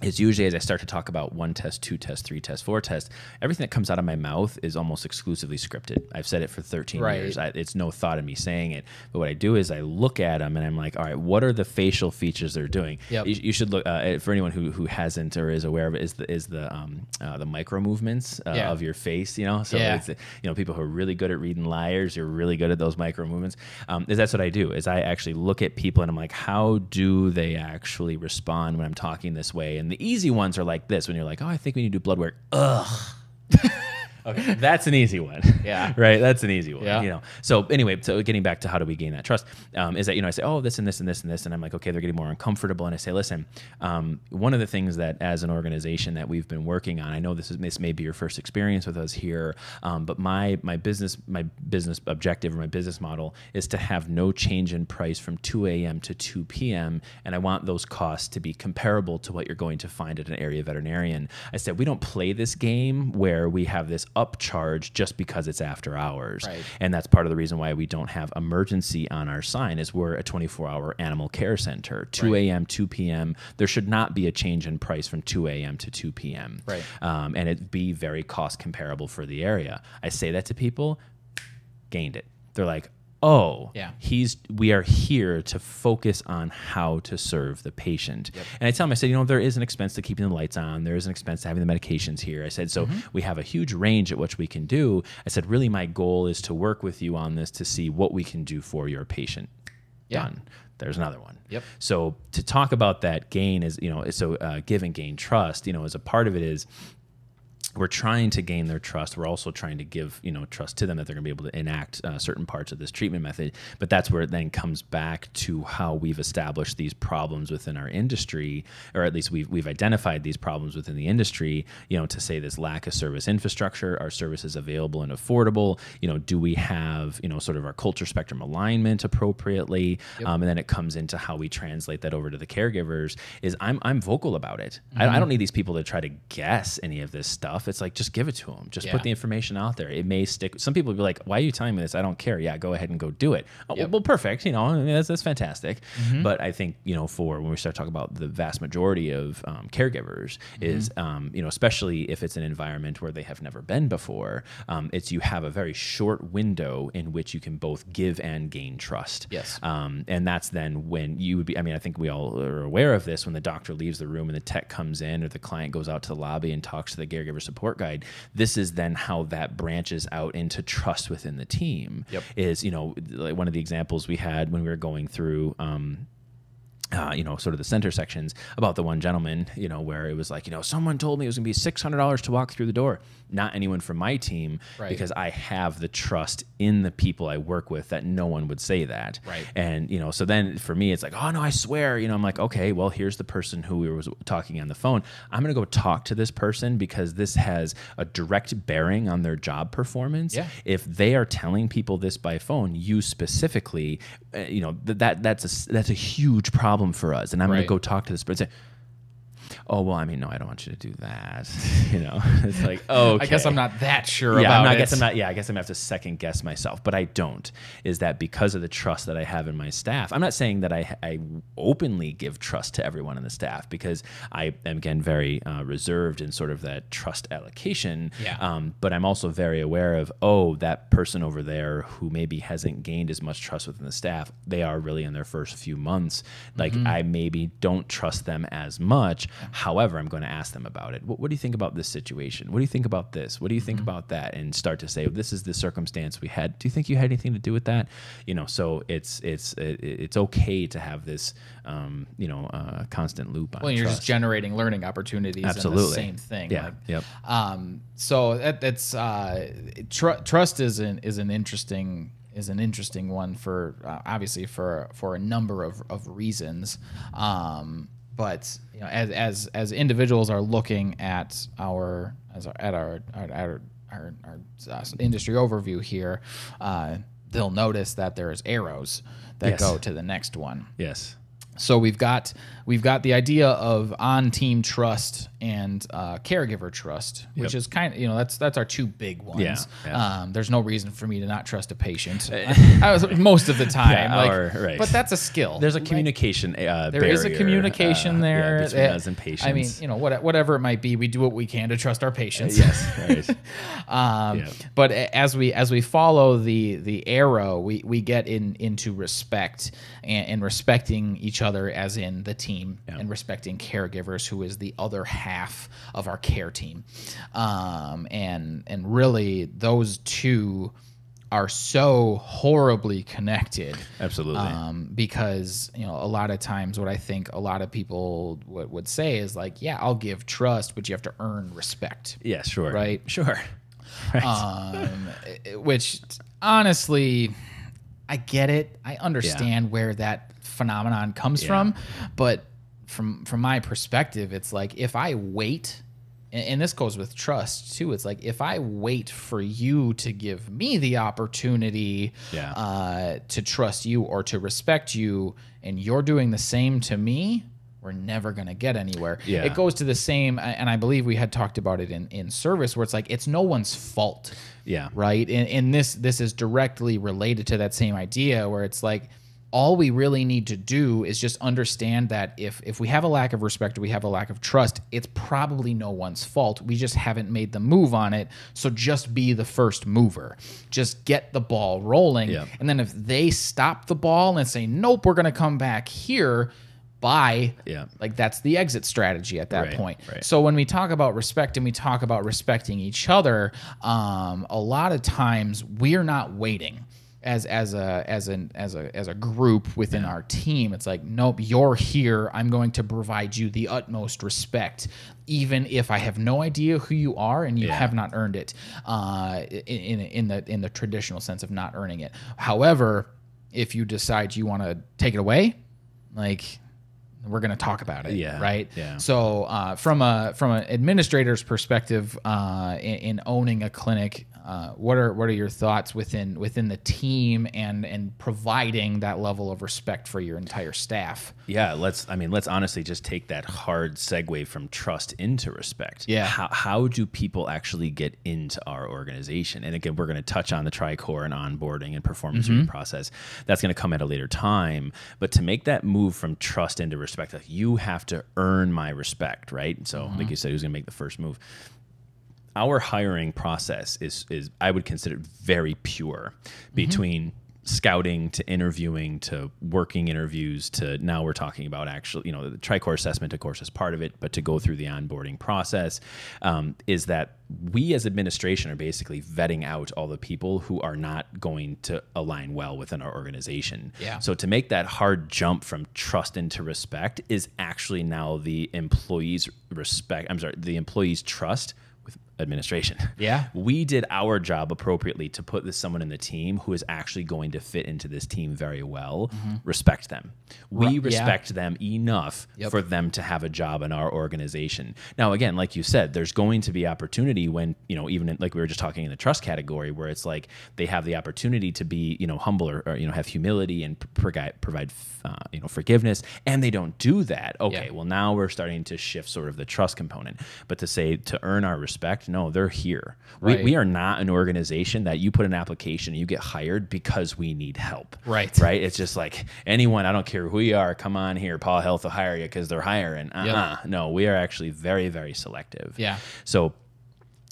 is usually as I start to talk about one test, two tests, three tests, four tests, everything that comes out of my mouth is almost exclusively scripted. I've said it for 13 Right. years. I, it's no thought of me saying it. But what I do is I look at them and I'm like, all right, what are the facial features they're doing? Yep. You, you should look uh, for anyone who, who hasn't or is aware of it is the is the um, uh, the micro movements uh, Yeah. of your face. You know, so Yeah. it's, you know people who are really good at reading liars. You're really good at those micro movements. Um, is that's what I do? Is I actually look at people and I'm like, how do they actually respond when I'm talking this way? And the easy ones are like this when you're like, oh, I think we need to do blood work. Ugh. okay, that's an easy one. Yeah. right. That's an easy one. Yeah. You know. So anyway, so getting back to how do we gain that trust um, is that you know I say oh this and this and this and this and I'm like okay they're getting more uncomfortable and I say listen um, one of the things that as an organization that we've been working on I know this is this may be your first experience with us here um, but my my business my business objective or my business model is to have no change in price from 2 a.m. to 2 p.m. and I want those costs to be comparable to what you're going to find at an area veterinarian. I said we don't play this game where we have this upcharge just because it's after hours. Right. And that's part of the reason why we don't have emergency on our sign is we're a 24-hour animal care center. 2 a.m., 2 p.m. There should not be a change in price from 2 a.m. to 2 p.m. Right. Um, and it be very cost comparable for the area. I say that to people, gained it. They're like, oh, Yeah. he's we are here to focus on how to serve the patient. And I tell him I said, you know, there is an expense to keeping the lights on. There is an expense to having the medications here. I said, so Mm-hmm. we have a huge range at which we can do. I said, really, my goal is to work with you on this to see what we can do for your patient. Yeah. Done. There's another one. Yep. So to talk about that gain is, you know, so uh, give and gain trust, you know, as a part of it is we're trying to gain their trust. We're also trying to give you know trust to them that they're going to be able to enact uh, certain parts of this treatment method. But that's where it then comes back to how we've established these problems within our industry, or at least we've we've identified these problems within the industry. You know, to say this lack of service infrastructure, are services available and affordable? You know, do we have you know sort of our culture spectrum alignment appropriately? Um, and then it comes into how we translate that over to the caregivers. Is I'm I'm vocal about it. I, I don't need these people to try to guess any of this stuff. It's like just give it to them. Just Yeah. put the information out there. It may stick. Some people will be like, "Why are you telling me this? I don't care." Yeah, go ahead and go do it. Oh, Yep. Well, perfect. You know, I mean, that's that's fantastic. But I think you know, for when we start talking about the vast majority of um, caregivers, is um, you know, especially if it's an environment where they have never been before, um, it's you have a very short window in which you can both give and gain trust. Yes. Um, and that's then when you would be, I mean, I think we all are aware of this when the doctor leaves the room and the tech comes in or the client goes out to the lobby and talks to the caregiver support guide. This is then how that branches out into trust within the team. Yep. Is, you know, like one of the examples we had when we were going through, um, uh, you know, sort of the center sections about the one gentleman, you know, where it was like, you know, someone told me it was going to be six hundred dollars to walk through the door. Not anyone from my team, Right. because I have the trust in the people I work with that no one would say that. Right. And you know, so then for me, it's like, oh no, I swear. You know, I'm like, okay, well, here's the person who we were talking on the phone. I'm going to go talk to this person because this has a direct bearing on their job performance. Yeah. If they are telling people this by phone, you specifically, uh, you know, th- that that's a that's a huge problem for us. And I'm gonna go talk to this person. Oh well, I mean, no, I don't want you to do that. you know, it's like, oh, I guess I'm not that sure yeah, about I'm not, I guess I'm not. Yeah, I guess I'm gonna have to second guess myself, but I don't. Is that because of the trust that I have in my staff? I'm not saying that I, I openly give trust to everyone in the staff because I am again very uh, reserved in sort of that trust allocation. Yeah. Um, but I'm also very aware of oh, that person over there who maybe hasn't gained as much trust within the staff. They are really in their first few months. Like Mm-hmm. I maybe don't trust them as much. However, I'm going to ask them about it. What, what do you think about this situation? What do you think about this? What do you think Mm-hmm. about that? And start to say, this is the circumstance we had. Do you think you had anything to do with that? You know, so it's it's it's okay to have this, um, you know, uh, constant loop on. well, you're trust. just generating learning opportunities. And Absolutely. the same thing. Yeah. Like, Yep. Um, so that, that's uh, tr- trust is an is an interesting is an interesting one for uh, obviously for for a number of, of reasons. Um, but you know, as as as individuals are looking at our as our, at our at our our, our uh, industry overview here, uh, they'll notice that there's arrows that Yes. go to the next one. Yes. So we've got we've got the idea of on team trust and uh, caregiver trust, which Yep. is kind of you know that's that's our two big ones. Yeah, yeah. Um, there's no reason for me to not trust a patient. I was most of the time, Yeah, like, or- right. but that's a skill. There's a Like, communication. Uh, there is a communication uh, there yeah, between us and patients. I mean, you know, what, whatever it might be, we do what we can to trust our patients. yes. Right. Um. But as we as we follow the the arrow, we, we get in into respect and, and respecting each other as in the team and respecting caregivers, who is the other half of our care team, um, and and really those two are so horribly connected Absolutely. um, because you know a lot of times what I think a lot of people would, would say is like, yeah, I'll give trust, but you have to earn respect. yeah. Sure. right. Sure. um, which honestly, I get it. I understand where that phenomenon comes Yeah. from, but from from my perspective, it's like if I wait, and, and this goes with trust too. It's like if I wait for you to give me the opportunity Yeah. uh, to trust you or to respect you, and you're doing the same to me. We're never gonna get anywhere. Yeah. It goes to the same, and I believe we had talked about it in, in service, where it's like it's no one's fault Yeah. right and, and this this is directly related to that same idea where it's like all we really need to do is just understand that if if we have a lack of respect or we have a lack of trust it's probably no one's fault we just haven't made the move on it so just be the first mover just get the ball rolling Yeah. and then if they stop the ball and say nope we're going to come back here bye Yeah. like that's the exit strategy at that Right, point right. so when we talk about respect and we talk about respecting each other, um, a lot of times we're not waiting as as a as an as a as a group within our team. It's like, nope, you're here. I'm going to provide you the utmost respect, even if I have no idea who you are and you Yeah. have not earned it. Uh, in, in in the in the traditional sense of not earning it. However, if you decide you want to take it away, like we're going to talk about it, Yeah, right? yeah. So uh, from a from an administrator's perspective, uh, in, in owning a clinic, uh, what are what are your thoughts within within the team and and providing that level of respect for your entire staff? Yeah, let's. I mean, let's honestly just take that hard segue from trust into respect. Yeah. How, how do people actually get into our organization? And again, we're going to touch on the Tricor and onboarding and performance review process. That's going to come at a later time. But to make that move from trust into respect, like you have to earn my respect, right? So, like you said, who's going to make the first move? Our hiring process is is I would consider it very pure between scouting to interviewing to working interviews to now we're talking about actually you know the tricor assessment of course is part of it but to go through the onboarding process um, is that we as administration are basically vetting out all the people who are not going to align well within our organization Yeah. so to make that hard jump from trust into respect is actually now the employees respect i'm sorry the employees trust administration. Yeah. We did our job appropriately to put this someone in the team who is actually going to fit into this team very well. Respect them. We Ri- yeah. respect them enough Yep. for them to have a job in our organization. Now, again, like you said, there's going to be opportunity when, you know, even in, like we were just talking in the trust category where it's like they have the opportunity to be, you know, humble or, or you know, have humility and provide, provide uh, you know, forgiveness and they don't do that. Okay, Yeah. well, now we're starting to shift sort of the trust component. But to say to earn our respect, no, they're here. Right. We, we are not an organization that you put an application you get hired because we need help. Right. Right. It's just like anyone, I don't care who you are, come on here. Paul Health will hire you because they're hiring. Uh-uh. No, we are actually very, very selective. Yeah. So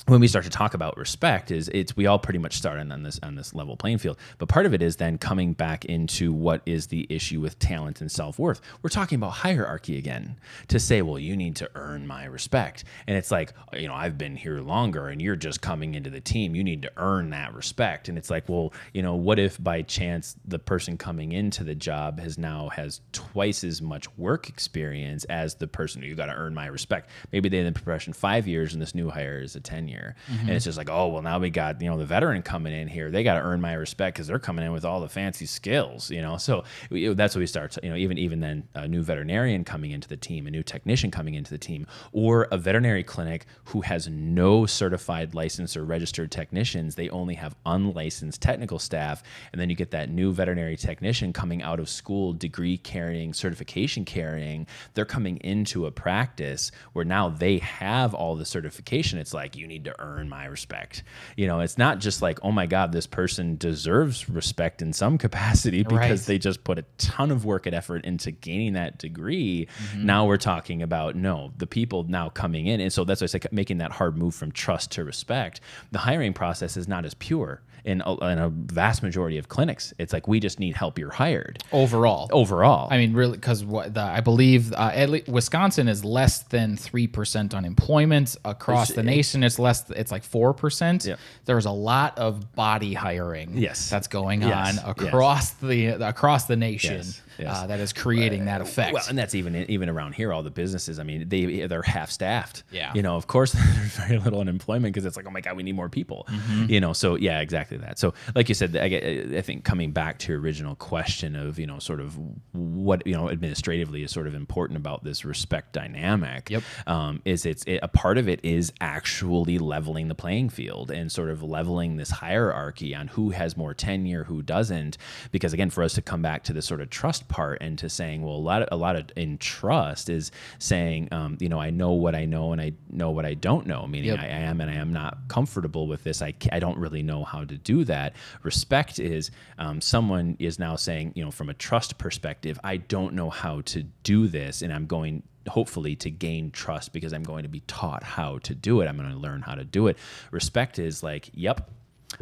when we start to talk about respect is it's we all pretty much start on this on this level playing field. But part of it is then coming back into what is the issue with talent and self-worth. We're talking about hierarchy again to say well you need to earn my respect. And it's like you know i've been here longer and you're just coming into the team. You need to earn that respect. And it's like well you know what if by chance the person coming into the job has now has twice as much work experience as the person you got to earn my respect? Maybe they in the profession five years and this new hire is a 10 year and mm-hmm. it's just like oh well now we got you know the veteran coming in here. They got to earn my respect because they're coming in with all the fancy skills you know? So we, that's what we start to, you know even even then a new veterinarian coming into the team a new technician coming into the team or a veterinary clinic who has no certified licensed or registered technicians. They only have unlicensed technical staff. And then you get that new veterinary technician coming out of school degree carrying certification carrying. They're coming into a practice where now they have all the certification. It's like you need to earn my respect. You know it's not just like oh my god this person deserves respect in some capacity because Right. they just put a ton of work and effort into gaining that degree. Mm-hmm. Now we're talking about no the people now coming in. And so that's why i say making that hard move from trust to respect. The hiring process is not as pure in a, in a vast majority of clinics it's like we just need help you're hired Overall, overall I mean, really, because what the, I believe uh, at least Wisconsin is less than three percent unemployment across It's- the nation. It's less. It's like four percent. Yeah. There's a lot of body hiring. Yes. that's going Yes, on yes. across the across the nation. Yes. Yes. uh, that is creating that effect. Well, and that's even even around here, all the businesses. I mean, they they're half staffed. Yeah. You know, of course, there's very little unemployment because it's like, oh my god, we need more people. Mm-hmm. You know, so yeah, exactly that. So, like you said, I, get- I think coming back to your original question of you know, sort of what you know, administratively is sort of important about this respect dynamic. Yep. Um, is it's it, a part of it is actually leveling the playing field and sort of leveling this hierarchy on who has more tenure, who doesn't. Because again, for us to come back to the sort of trust part and to saying, well, a lot of a lot of in trust is saying, um, you know, I know what I know and I know what I don't know. Meaning, Yep. I, I am and I am not comfortable with this. I I don't really know how to do that. Respect is um, someone is now saying, you know, from a trust perspective, I don't know how to do this, and I'm going hopefully to gain trust because I'm going to be taught how to do it. I'm going to learn how to do it. Respect is like, yep,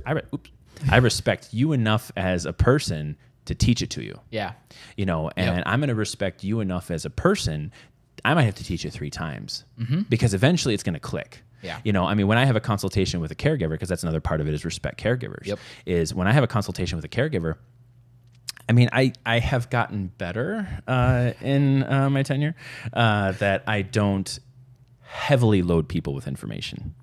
I re- oops, I respect you enough as a person to teach it to you. yeah. You know, and I'm going to respect you enough as a person. I might have to teach it three times because eventually it's going to click. Mm-hmm. Yeah. You know, I mean, when I have a consultation with a caregiver, because that's another part of it is respect caregivers. Yep. Is when I have a consultation with a caregiver, I mean, I, I have gotten better uh, in uh, my tenure uh, that I don't heavily load people with information.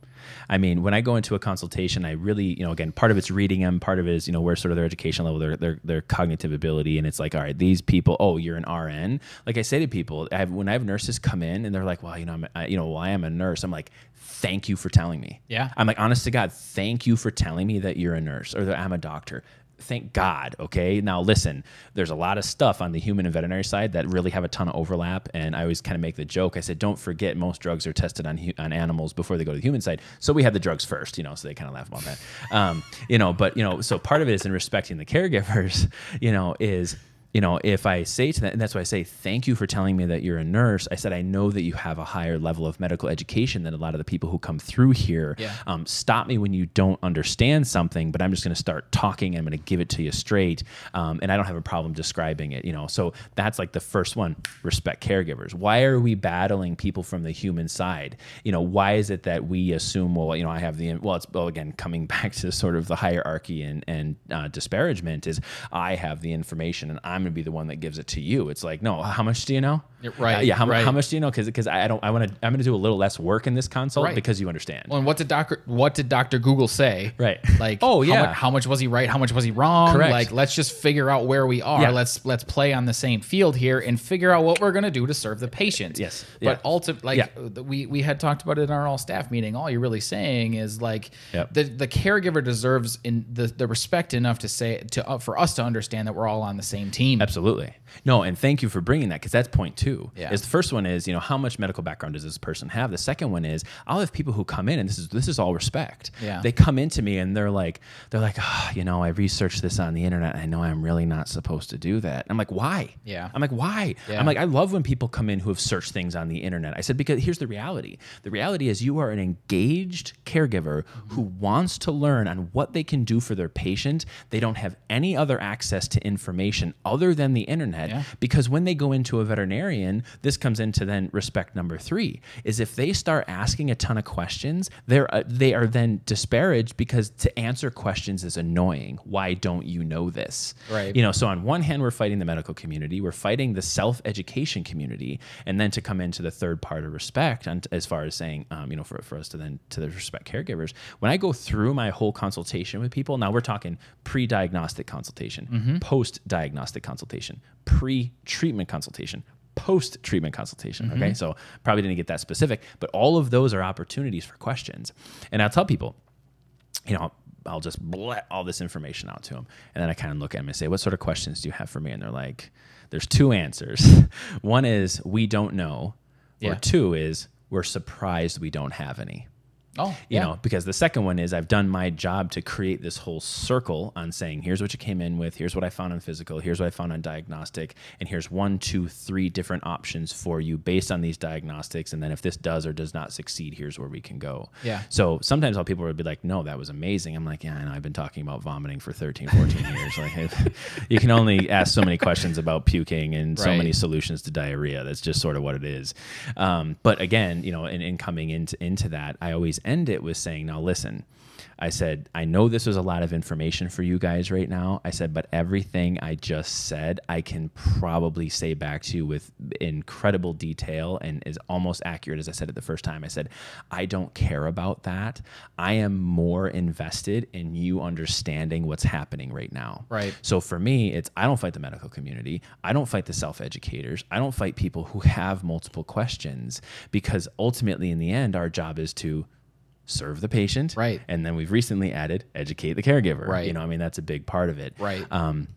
I mean, when I go into a consultation, I really, you know, again, part of it's reading them, part of it is, you know, where sort of their education level, their their, their cognitive ability, and it's like, all right, these people, oh, you're an RN. Like I say to people, I have, when I have nurses come in and they're like, well, you know, I'm, I, you know, well, I am a nurse. I'm like, thank you for telling me. Yeah. I'm like, honest to God, thank you for telling me that you're a nurse or that I'm a doctor. Thank God. Okay. Now, listen, there's a lot of stuff on the human and veterinary side that really have a ton of overlap. And I always kind of make the joke. I said, don't forget, most drugs are tested on on animals before they go to the human side. So we had the drugs first, you know, so they kind of laugh about that. Um, you know, but, you know, so part of it is in respecting the caregivers, you know, is you know, if I say to that, and that's why I say, thank you for telling me that you're a nurse. I said, I know that you have a higher level of medical education than a lot of the people who come through here. Yeah. Um, stop me when you don't understand something, but I'm just going to start talking. I'm going to give it to you straight. Um, and I don't have a problem describing it, you know. So that's like the first one respect caregivers. Why are we battling people from the human side? You know, why is it that we assume, well, you know, I have the, well, it's, well, again, coming back to sort of the hierarchy and, and uh, disparagement is I have the information and I'm going to be the one that gives it to you. It's like, no, how much do you know? Right, Uh, yeah. How, right. how much do you know? Cause, cause I don't, I want to, I'm going to do a little less work in this consult Right. because you understand. Well, and what did Doctor What did Doctor Google say? Right. Like, Oh, how yeah. much, how much was he right? How much was he wrong? Correct. Like, let's just figure out where we are. Yeah. Let's let's play on the same field here and figure out what we're gonna do to serve the patient. Yes. But Yeah. ultimately, like Yeah. we we had talked about it in our all staff meeting. All you're really saying is like Yep. the the caregiver deserves in the the respect enough to say to uh, for us to understand that we're all on the same team. Absolutely. No, and thank you for bringing that because that's point two. Yeah. Is the first one is you know how much medical background does this person have? The second one is I'll have people who come in and this is this is all respect. Yeah. They come into me and they're like they're like oh, you know I researched this on the internet. I know I'm really not supposed to do that. I'm like why? Yeah. I'm like why? Yeah. I'm like I love when people come in who have searched things on the internet. I said because here's the reality. The reality is you are an engaged caregiver mm-hmm. who wants to learn on what they can do for their patient. They don't have any other access to information other than the internet Yeah. because when they go into a veterinarian, this comes into then respect number three is if they start asking a ton of questions, they're uh, they are then disparaged because to answer questions is annoying. Why don't you know this? Right. You know, so on one hand, we're fighting the medical community, we're fighting the self education community, and then to come into the third part of respect, and as far as saying, um, you know, for, for us to then to the respect caregivers, when I go through my whole consultation with people, now we're talking pre diagnostic consultation, post diagnostic consultation, pre treatment consultation. Post treatment consultation. Okay. Mm-hmm. So probably didn't get that specific, but all of those are opportunities for questions. And I'll tell people, you know, I'll just let all this information out to them. And then I kind of look at them and say, what sort of questions do you have for me? And they're like, there's two answers. One is, we don't know. Yeah. Or two is, we're surprised we don't have any. Oh, You yeah. know, because the second one is I've done my job to create this whole circle on saying, here's what you came in with, here's what I found on physical, here's what I found on diagnostic, and here's one, two, three different options for you based on these diagnostics. And then if this does or does not succeed, here's where we can go. Yeah. So sometimes I'll people would be like, no, that was amazing. I'm like, yeah, I know. I've been talking about vomiting for 13, 14 years. Like, you can only ask so many questions about puking and so many solutions to diarrhea. That's just sort of what it is. Um, but again, you know, in, in coming into into that, I always end it with saying, now listen, I said, I know this was a lot of information for you guys right now. I said, but everything I just said, I can probably say back to you with incredible detail and is almost accurate as I said it the first time. I said, I don't care about that. I am more invested in you understanding what's happening right now. Right. So for me, it's I don't fight the medical community. I don't fight the self educators. I don't fight people who have multiple questions because ultimately, in the end, our job is to serve the patient. Right. And then we've recently added educate the caregiver. Right. You know, I mean, that's a big part of it. Right. Um,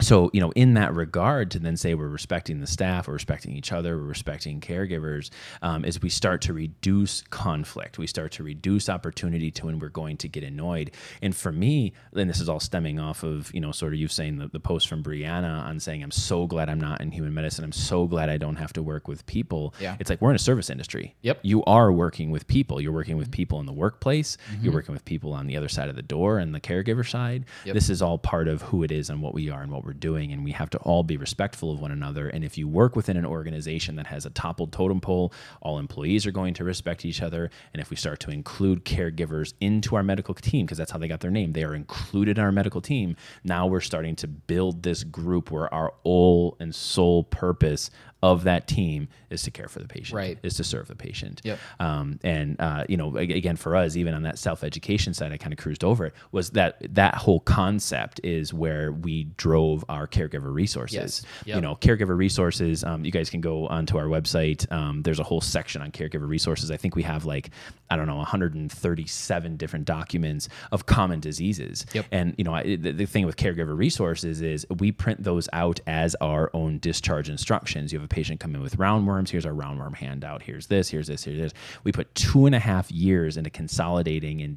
so you know in that regard to then say we're respecting the staff we're respecting each other we're respecting caregivers um, as we start to reduce conflict. We start to reduce opportunity to when we're going to get annoyed. And for me and this is all stemming off of you know sort of you saying the, the post from brianna on saying i'm so glad i'm not in human medicine. I'm so glad i don't have to work with people. Yeah. it's like we're in a service industry. Yep. you are working with people. You're working with people in the workplace. You're working with people on the other side of the door and the caregiver side. Yep. this is all part of who it is and what we are and what we're doing and we have to all be respectful of one another. And if you work within an organization that has a toppled totem pole all employees are going to respect each other. And if we start to include caregivers into our medical team because that's how they got their name they are included in our medical team now we're starting to build this group where our whole and sole purpose of that team is to care for the patient Right. is to serve the patient Yep. um, and uh, you know, again, for us, even on that self-education side, I kind of cruised over it. Was that that whole concept is where we drove our caregiver resources. Yes. You know, caregiver resources. Um, you guys can go onto our website. Um, there's a whole section on caregiver resources. I think we have like I don't know 137 different documents of common diseases. Yep. And you know, I, the, the thing with caregiver resources is we print those out as our own discharge instructions. You have a patient come in with roundworms. Here's our roundworm handout. Here's this. Here's this. Here's this. We put two and a half years into consolidating and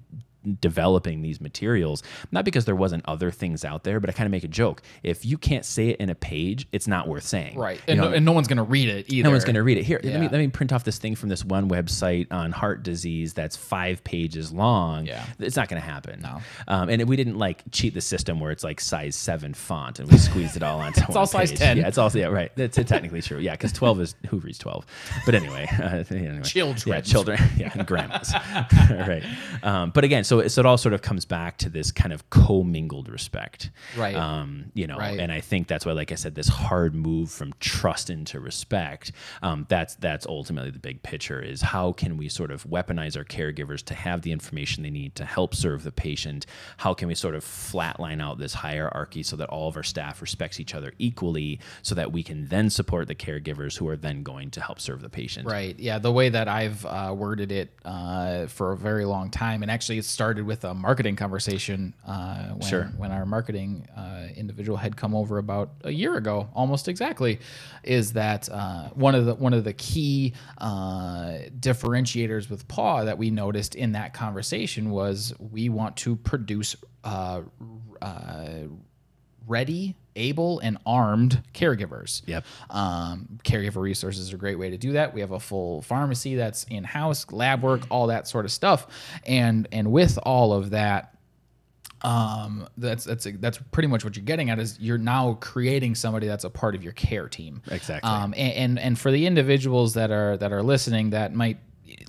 developing these materials not because there wasn't other things out there but i kind of make a joke if you can't say it in a page it's not worth saying Right. You And, know, no, and no one's going to read it either. no one's going to read it. Here, let me let me print off this thing from this one website on heart disease that's five pages long. Yeah. it's not going to happen. No. um, and we didn't like cheat the system where it's like size seven font and we squeezed it all onto. It's one all size 10. Yeah, it's all yeah right. That's technically true. Yeah, because twelve is who reads twelve. But anyway, uh, anyway. Children. Yeah, children. Yeah, and grandmas. right. Um, but again, so so it all sort of comes back to this kind of commingled respect. Right. Um, you know, Right. and I think that's why, like I said, this hard move from trust into respect. Um, that's that's ultimately the big picture: is how can we sort of weaponize our caregivers to have the information they need to help serve the patient? How can we sort of flatline out this hierarchy so that all of our staff respects each other equally, so that we can then support the caregivers who are then going to help serve the patient? Right. Yeah. The way that I've uh, worded it uh, for a very long time, and actually it started with a marketing conversation uh, when, Sure. when our marketing uh, individual had come over about a year ago, almost exactly, is that uh, one of the one of the key uh, differentiators with Paw that we noticed in that conversation was we want to produce. Uh, uh, ready, able, and armed caregivers. Yep. Um, caregiver resources are a great way to do that. We have a full pharmacy that's in house, lab work, all that sort of stuff, and and with all of that. Um, that's that's that's pretty much what you're getting at is you're now creating somebody that's a part of your care team. Exactly. Um, and, and and for the individuals that are that are listening, that might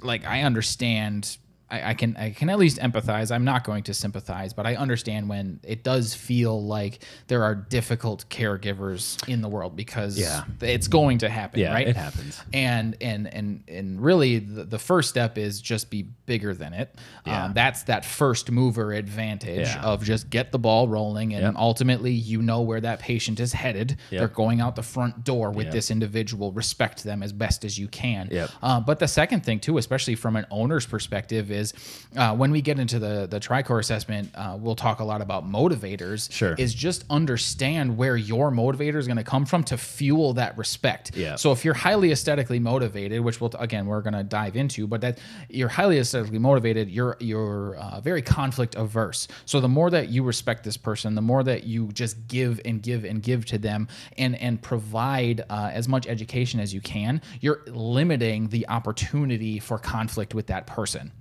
like I understand. I, I can I can at least empathize. I'm not going to sympathize, but I understand when it does feel like there are difficult caregivers in the world because Yeah. it's going to happen, Yeah, right? it happens. And and and and really, the, the first step is just be bigger than it. Yeah. Um, that's that first mover advantage Yeah. of just get the ball rolling, and Yep. ultimately, you know where that patient is headed. Yep. They're going out the front door with Yep. this individual. Respect them as best as you can. Uh, but the second thing too, especially from an owner's perspective, is uh, when we get into the the Tricor assessment, uh, we'll talk a lot about motivators. Sure. Is just understand where your motivator is going to come from to fuel that respect. Yeah. So if you're highly aesthetically motivated, which we'll again we're going to dive into, but that you're highly aesthetically motivated, you're you're uh, very conflict averse. So the more that you respect this person, the more that you just give and give and give to them, and and provide uh, as much education as you can, you're limiting the opportunity for conflict with that person.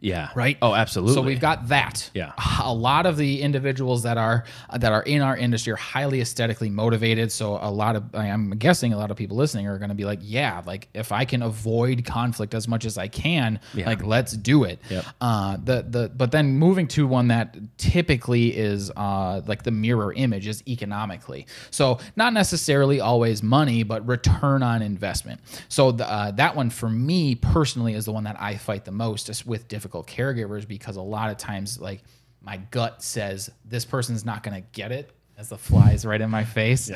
Yeah. right? Oh, absolutely. So we've got that. Yeah. A lot of the individuals that are that are in our industry are highly aesthetically motivated. So a lot of I'm guessing a lot of people listening are going to be like, yeah, like if I can avoid conflict as much as I can, like let's do it. Yep. Uh, the the but then moving to one that typically is uh, like the mirror image is economically. So not necessarily always money, but return on investment. So the, uh, that one for me personally is the one that I fight the most with difficult caregivers because a lot of times like my gut says this person's not going to get it as the flies right in my face.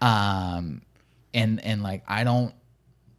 Um, and and like I don't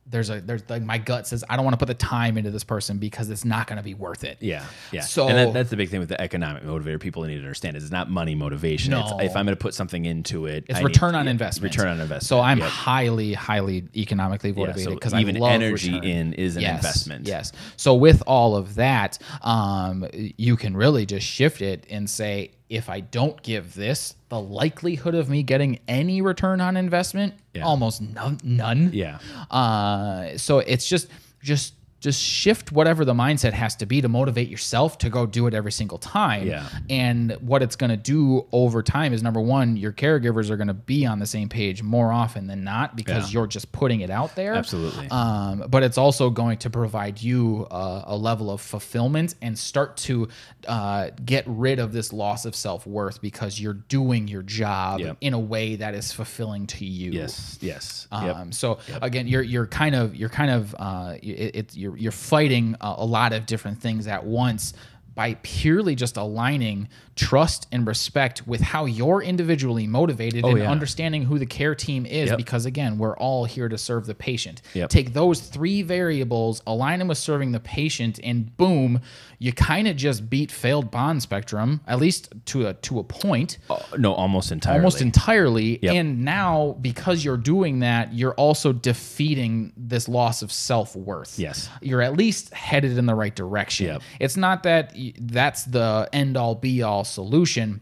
there's a there's like my gut says I don't want to put the time into this person because it's not going to be worth it. Yeah, yeah. So- and that, that's the big thing with the economic motivator. People need to understand is it's not money motivation. It's, No. if I'm going to put something into it, It's I need- return on yeah, investment. Return on investment. So I'm Yep. highly, highly economically Yeah, motivated so because I even love energy return. in is an yes, investment. Yes. So with all of that, um, you can really just shift it and say, if I don't give this, the likelihood of me getting any return on investment, Yeah. almost none. none. Yeah. Uh, so it's just just just shift whatever the mindset has to be to motivate yourself to go do it every single time. Yeah. And what it's going to do over time is number one, your caregivers are going to be on the same page more often than not because Yeah. you're just putting it out there. Absolutely. Um, but it's also going to provide you uh, a level of fulfillment and start to uh, get rid of this loss of self worth because you're doing your job Yep. in a way that is fulfilling to you. Yes. Yes. Yep. Um, so again, you're you're kind of you're kind of uh, it, it's you're you're fighting a, a lot of different things at once by purely just aligning trust and respect with how you're individually motivated oh, and Oh, yeah. understanding who the care team is Yep. because again we're all here to serve the patient Yep. take those three variables align them with serving the patient and boom you kind of just beat failed bond spectrum at least to a to a point Oh, no, almost entirely. almost entirely. Yep. And now, because you're doing that, you're also defeating this loss of self worth. Yes. You're at least headed in the right direction. Yep. It's not that that's the end all be all solution,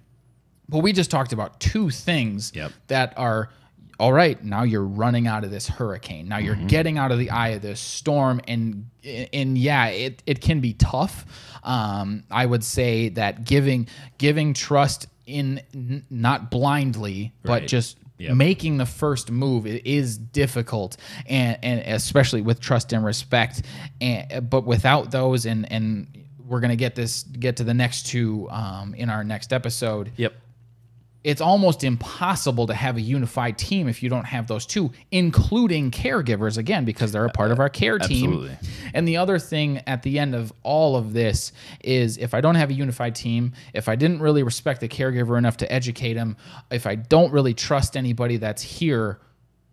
but we just talked about two things Yep. that are. All right, now you're running out of this hurricane. Now you're mm-hmm. getting out of the eye of this storm, and and yeah, it, it can be tough. Um, I would say that giving giving trust in n- not blindly, but Right. just Yep. making the first move is difficult, and and especially with trust and respect. And but without those, and and we're gonna get this get to the next two um, in our next episode Yep. It's almost impossible to have a unified team if you don't have those two, including caregivers, again, because they're a part of our care team. Absolutely. And the other thing at the end of all of this is if I don't have a unified team, if I didn't really respect the caregiver enough to educate him, if I don't really trust anybody that's here,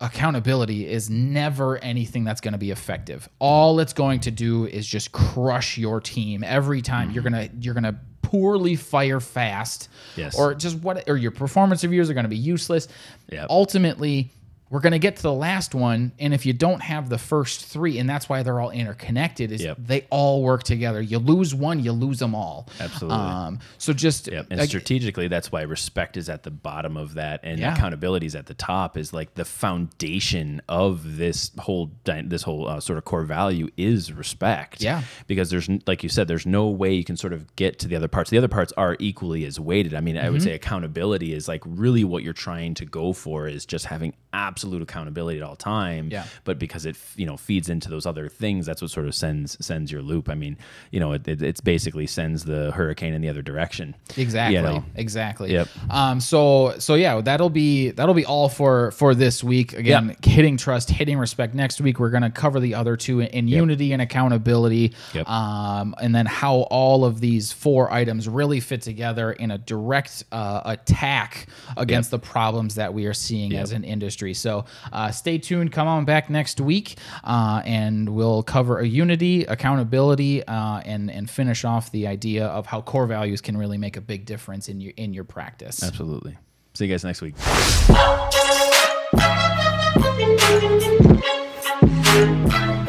accountability is never anything that's going to be effective. All it's going to do is just crush your team every time. You're mm-hmm. going to you're to poorly fire fast Yes. or just what or your performance reviews are going to be useless. Yep. Ultimately, we're going to get to the last one and if you don't have the first 3 and that's why they're all interconnected is Yep. they all work together. You lose one, you lose them all. Absolutely. Um so just Yep. And like, strategically, that's why respect is at the bottom of that, and Yeah. accountability is at the top. Is like the foundation of this whole this whole uh, sort of core value is respect. Yeah. Because there's like you said, there's no way you can sort of get to the other parts. The other parts are equally as weighted. I mean, I Mm-hmm. would say accountability is like really what you're trying to go for is just having absolute accountability at all time. Yeah. But because it you know feeds into those other things, that's what sort of sends sends your loop. I mean, you know, it, it it's basically sends the hurricane in the other direction. Exactly. You know? Exactly. Yep. Um. So so yeah, that'll be that'll be all for for this week. Again, hitting trust, hitting respect. Next week we're gonna cover the other two in, in unity and accountability. Yep. Um. And then how all of these four items really fit together in a direct uh, attack against the problems that we are seeing as an industry. So uh, stay tuned. Come on back next week, uh, and we'll cover a unity, accountability, uh, and and finish off the idea of how core values can really make a big difference in your in your practice. Absolutely. See you guys next week. Thank you.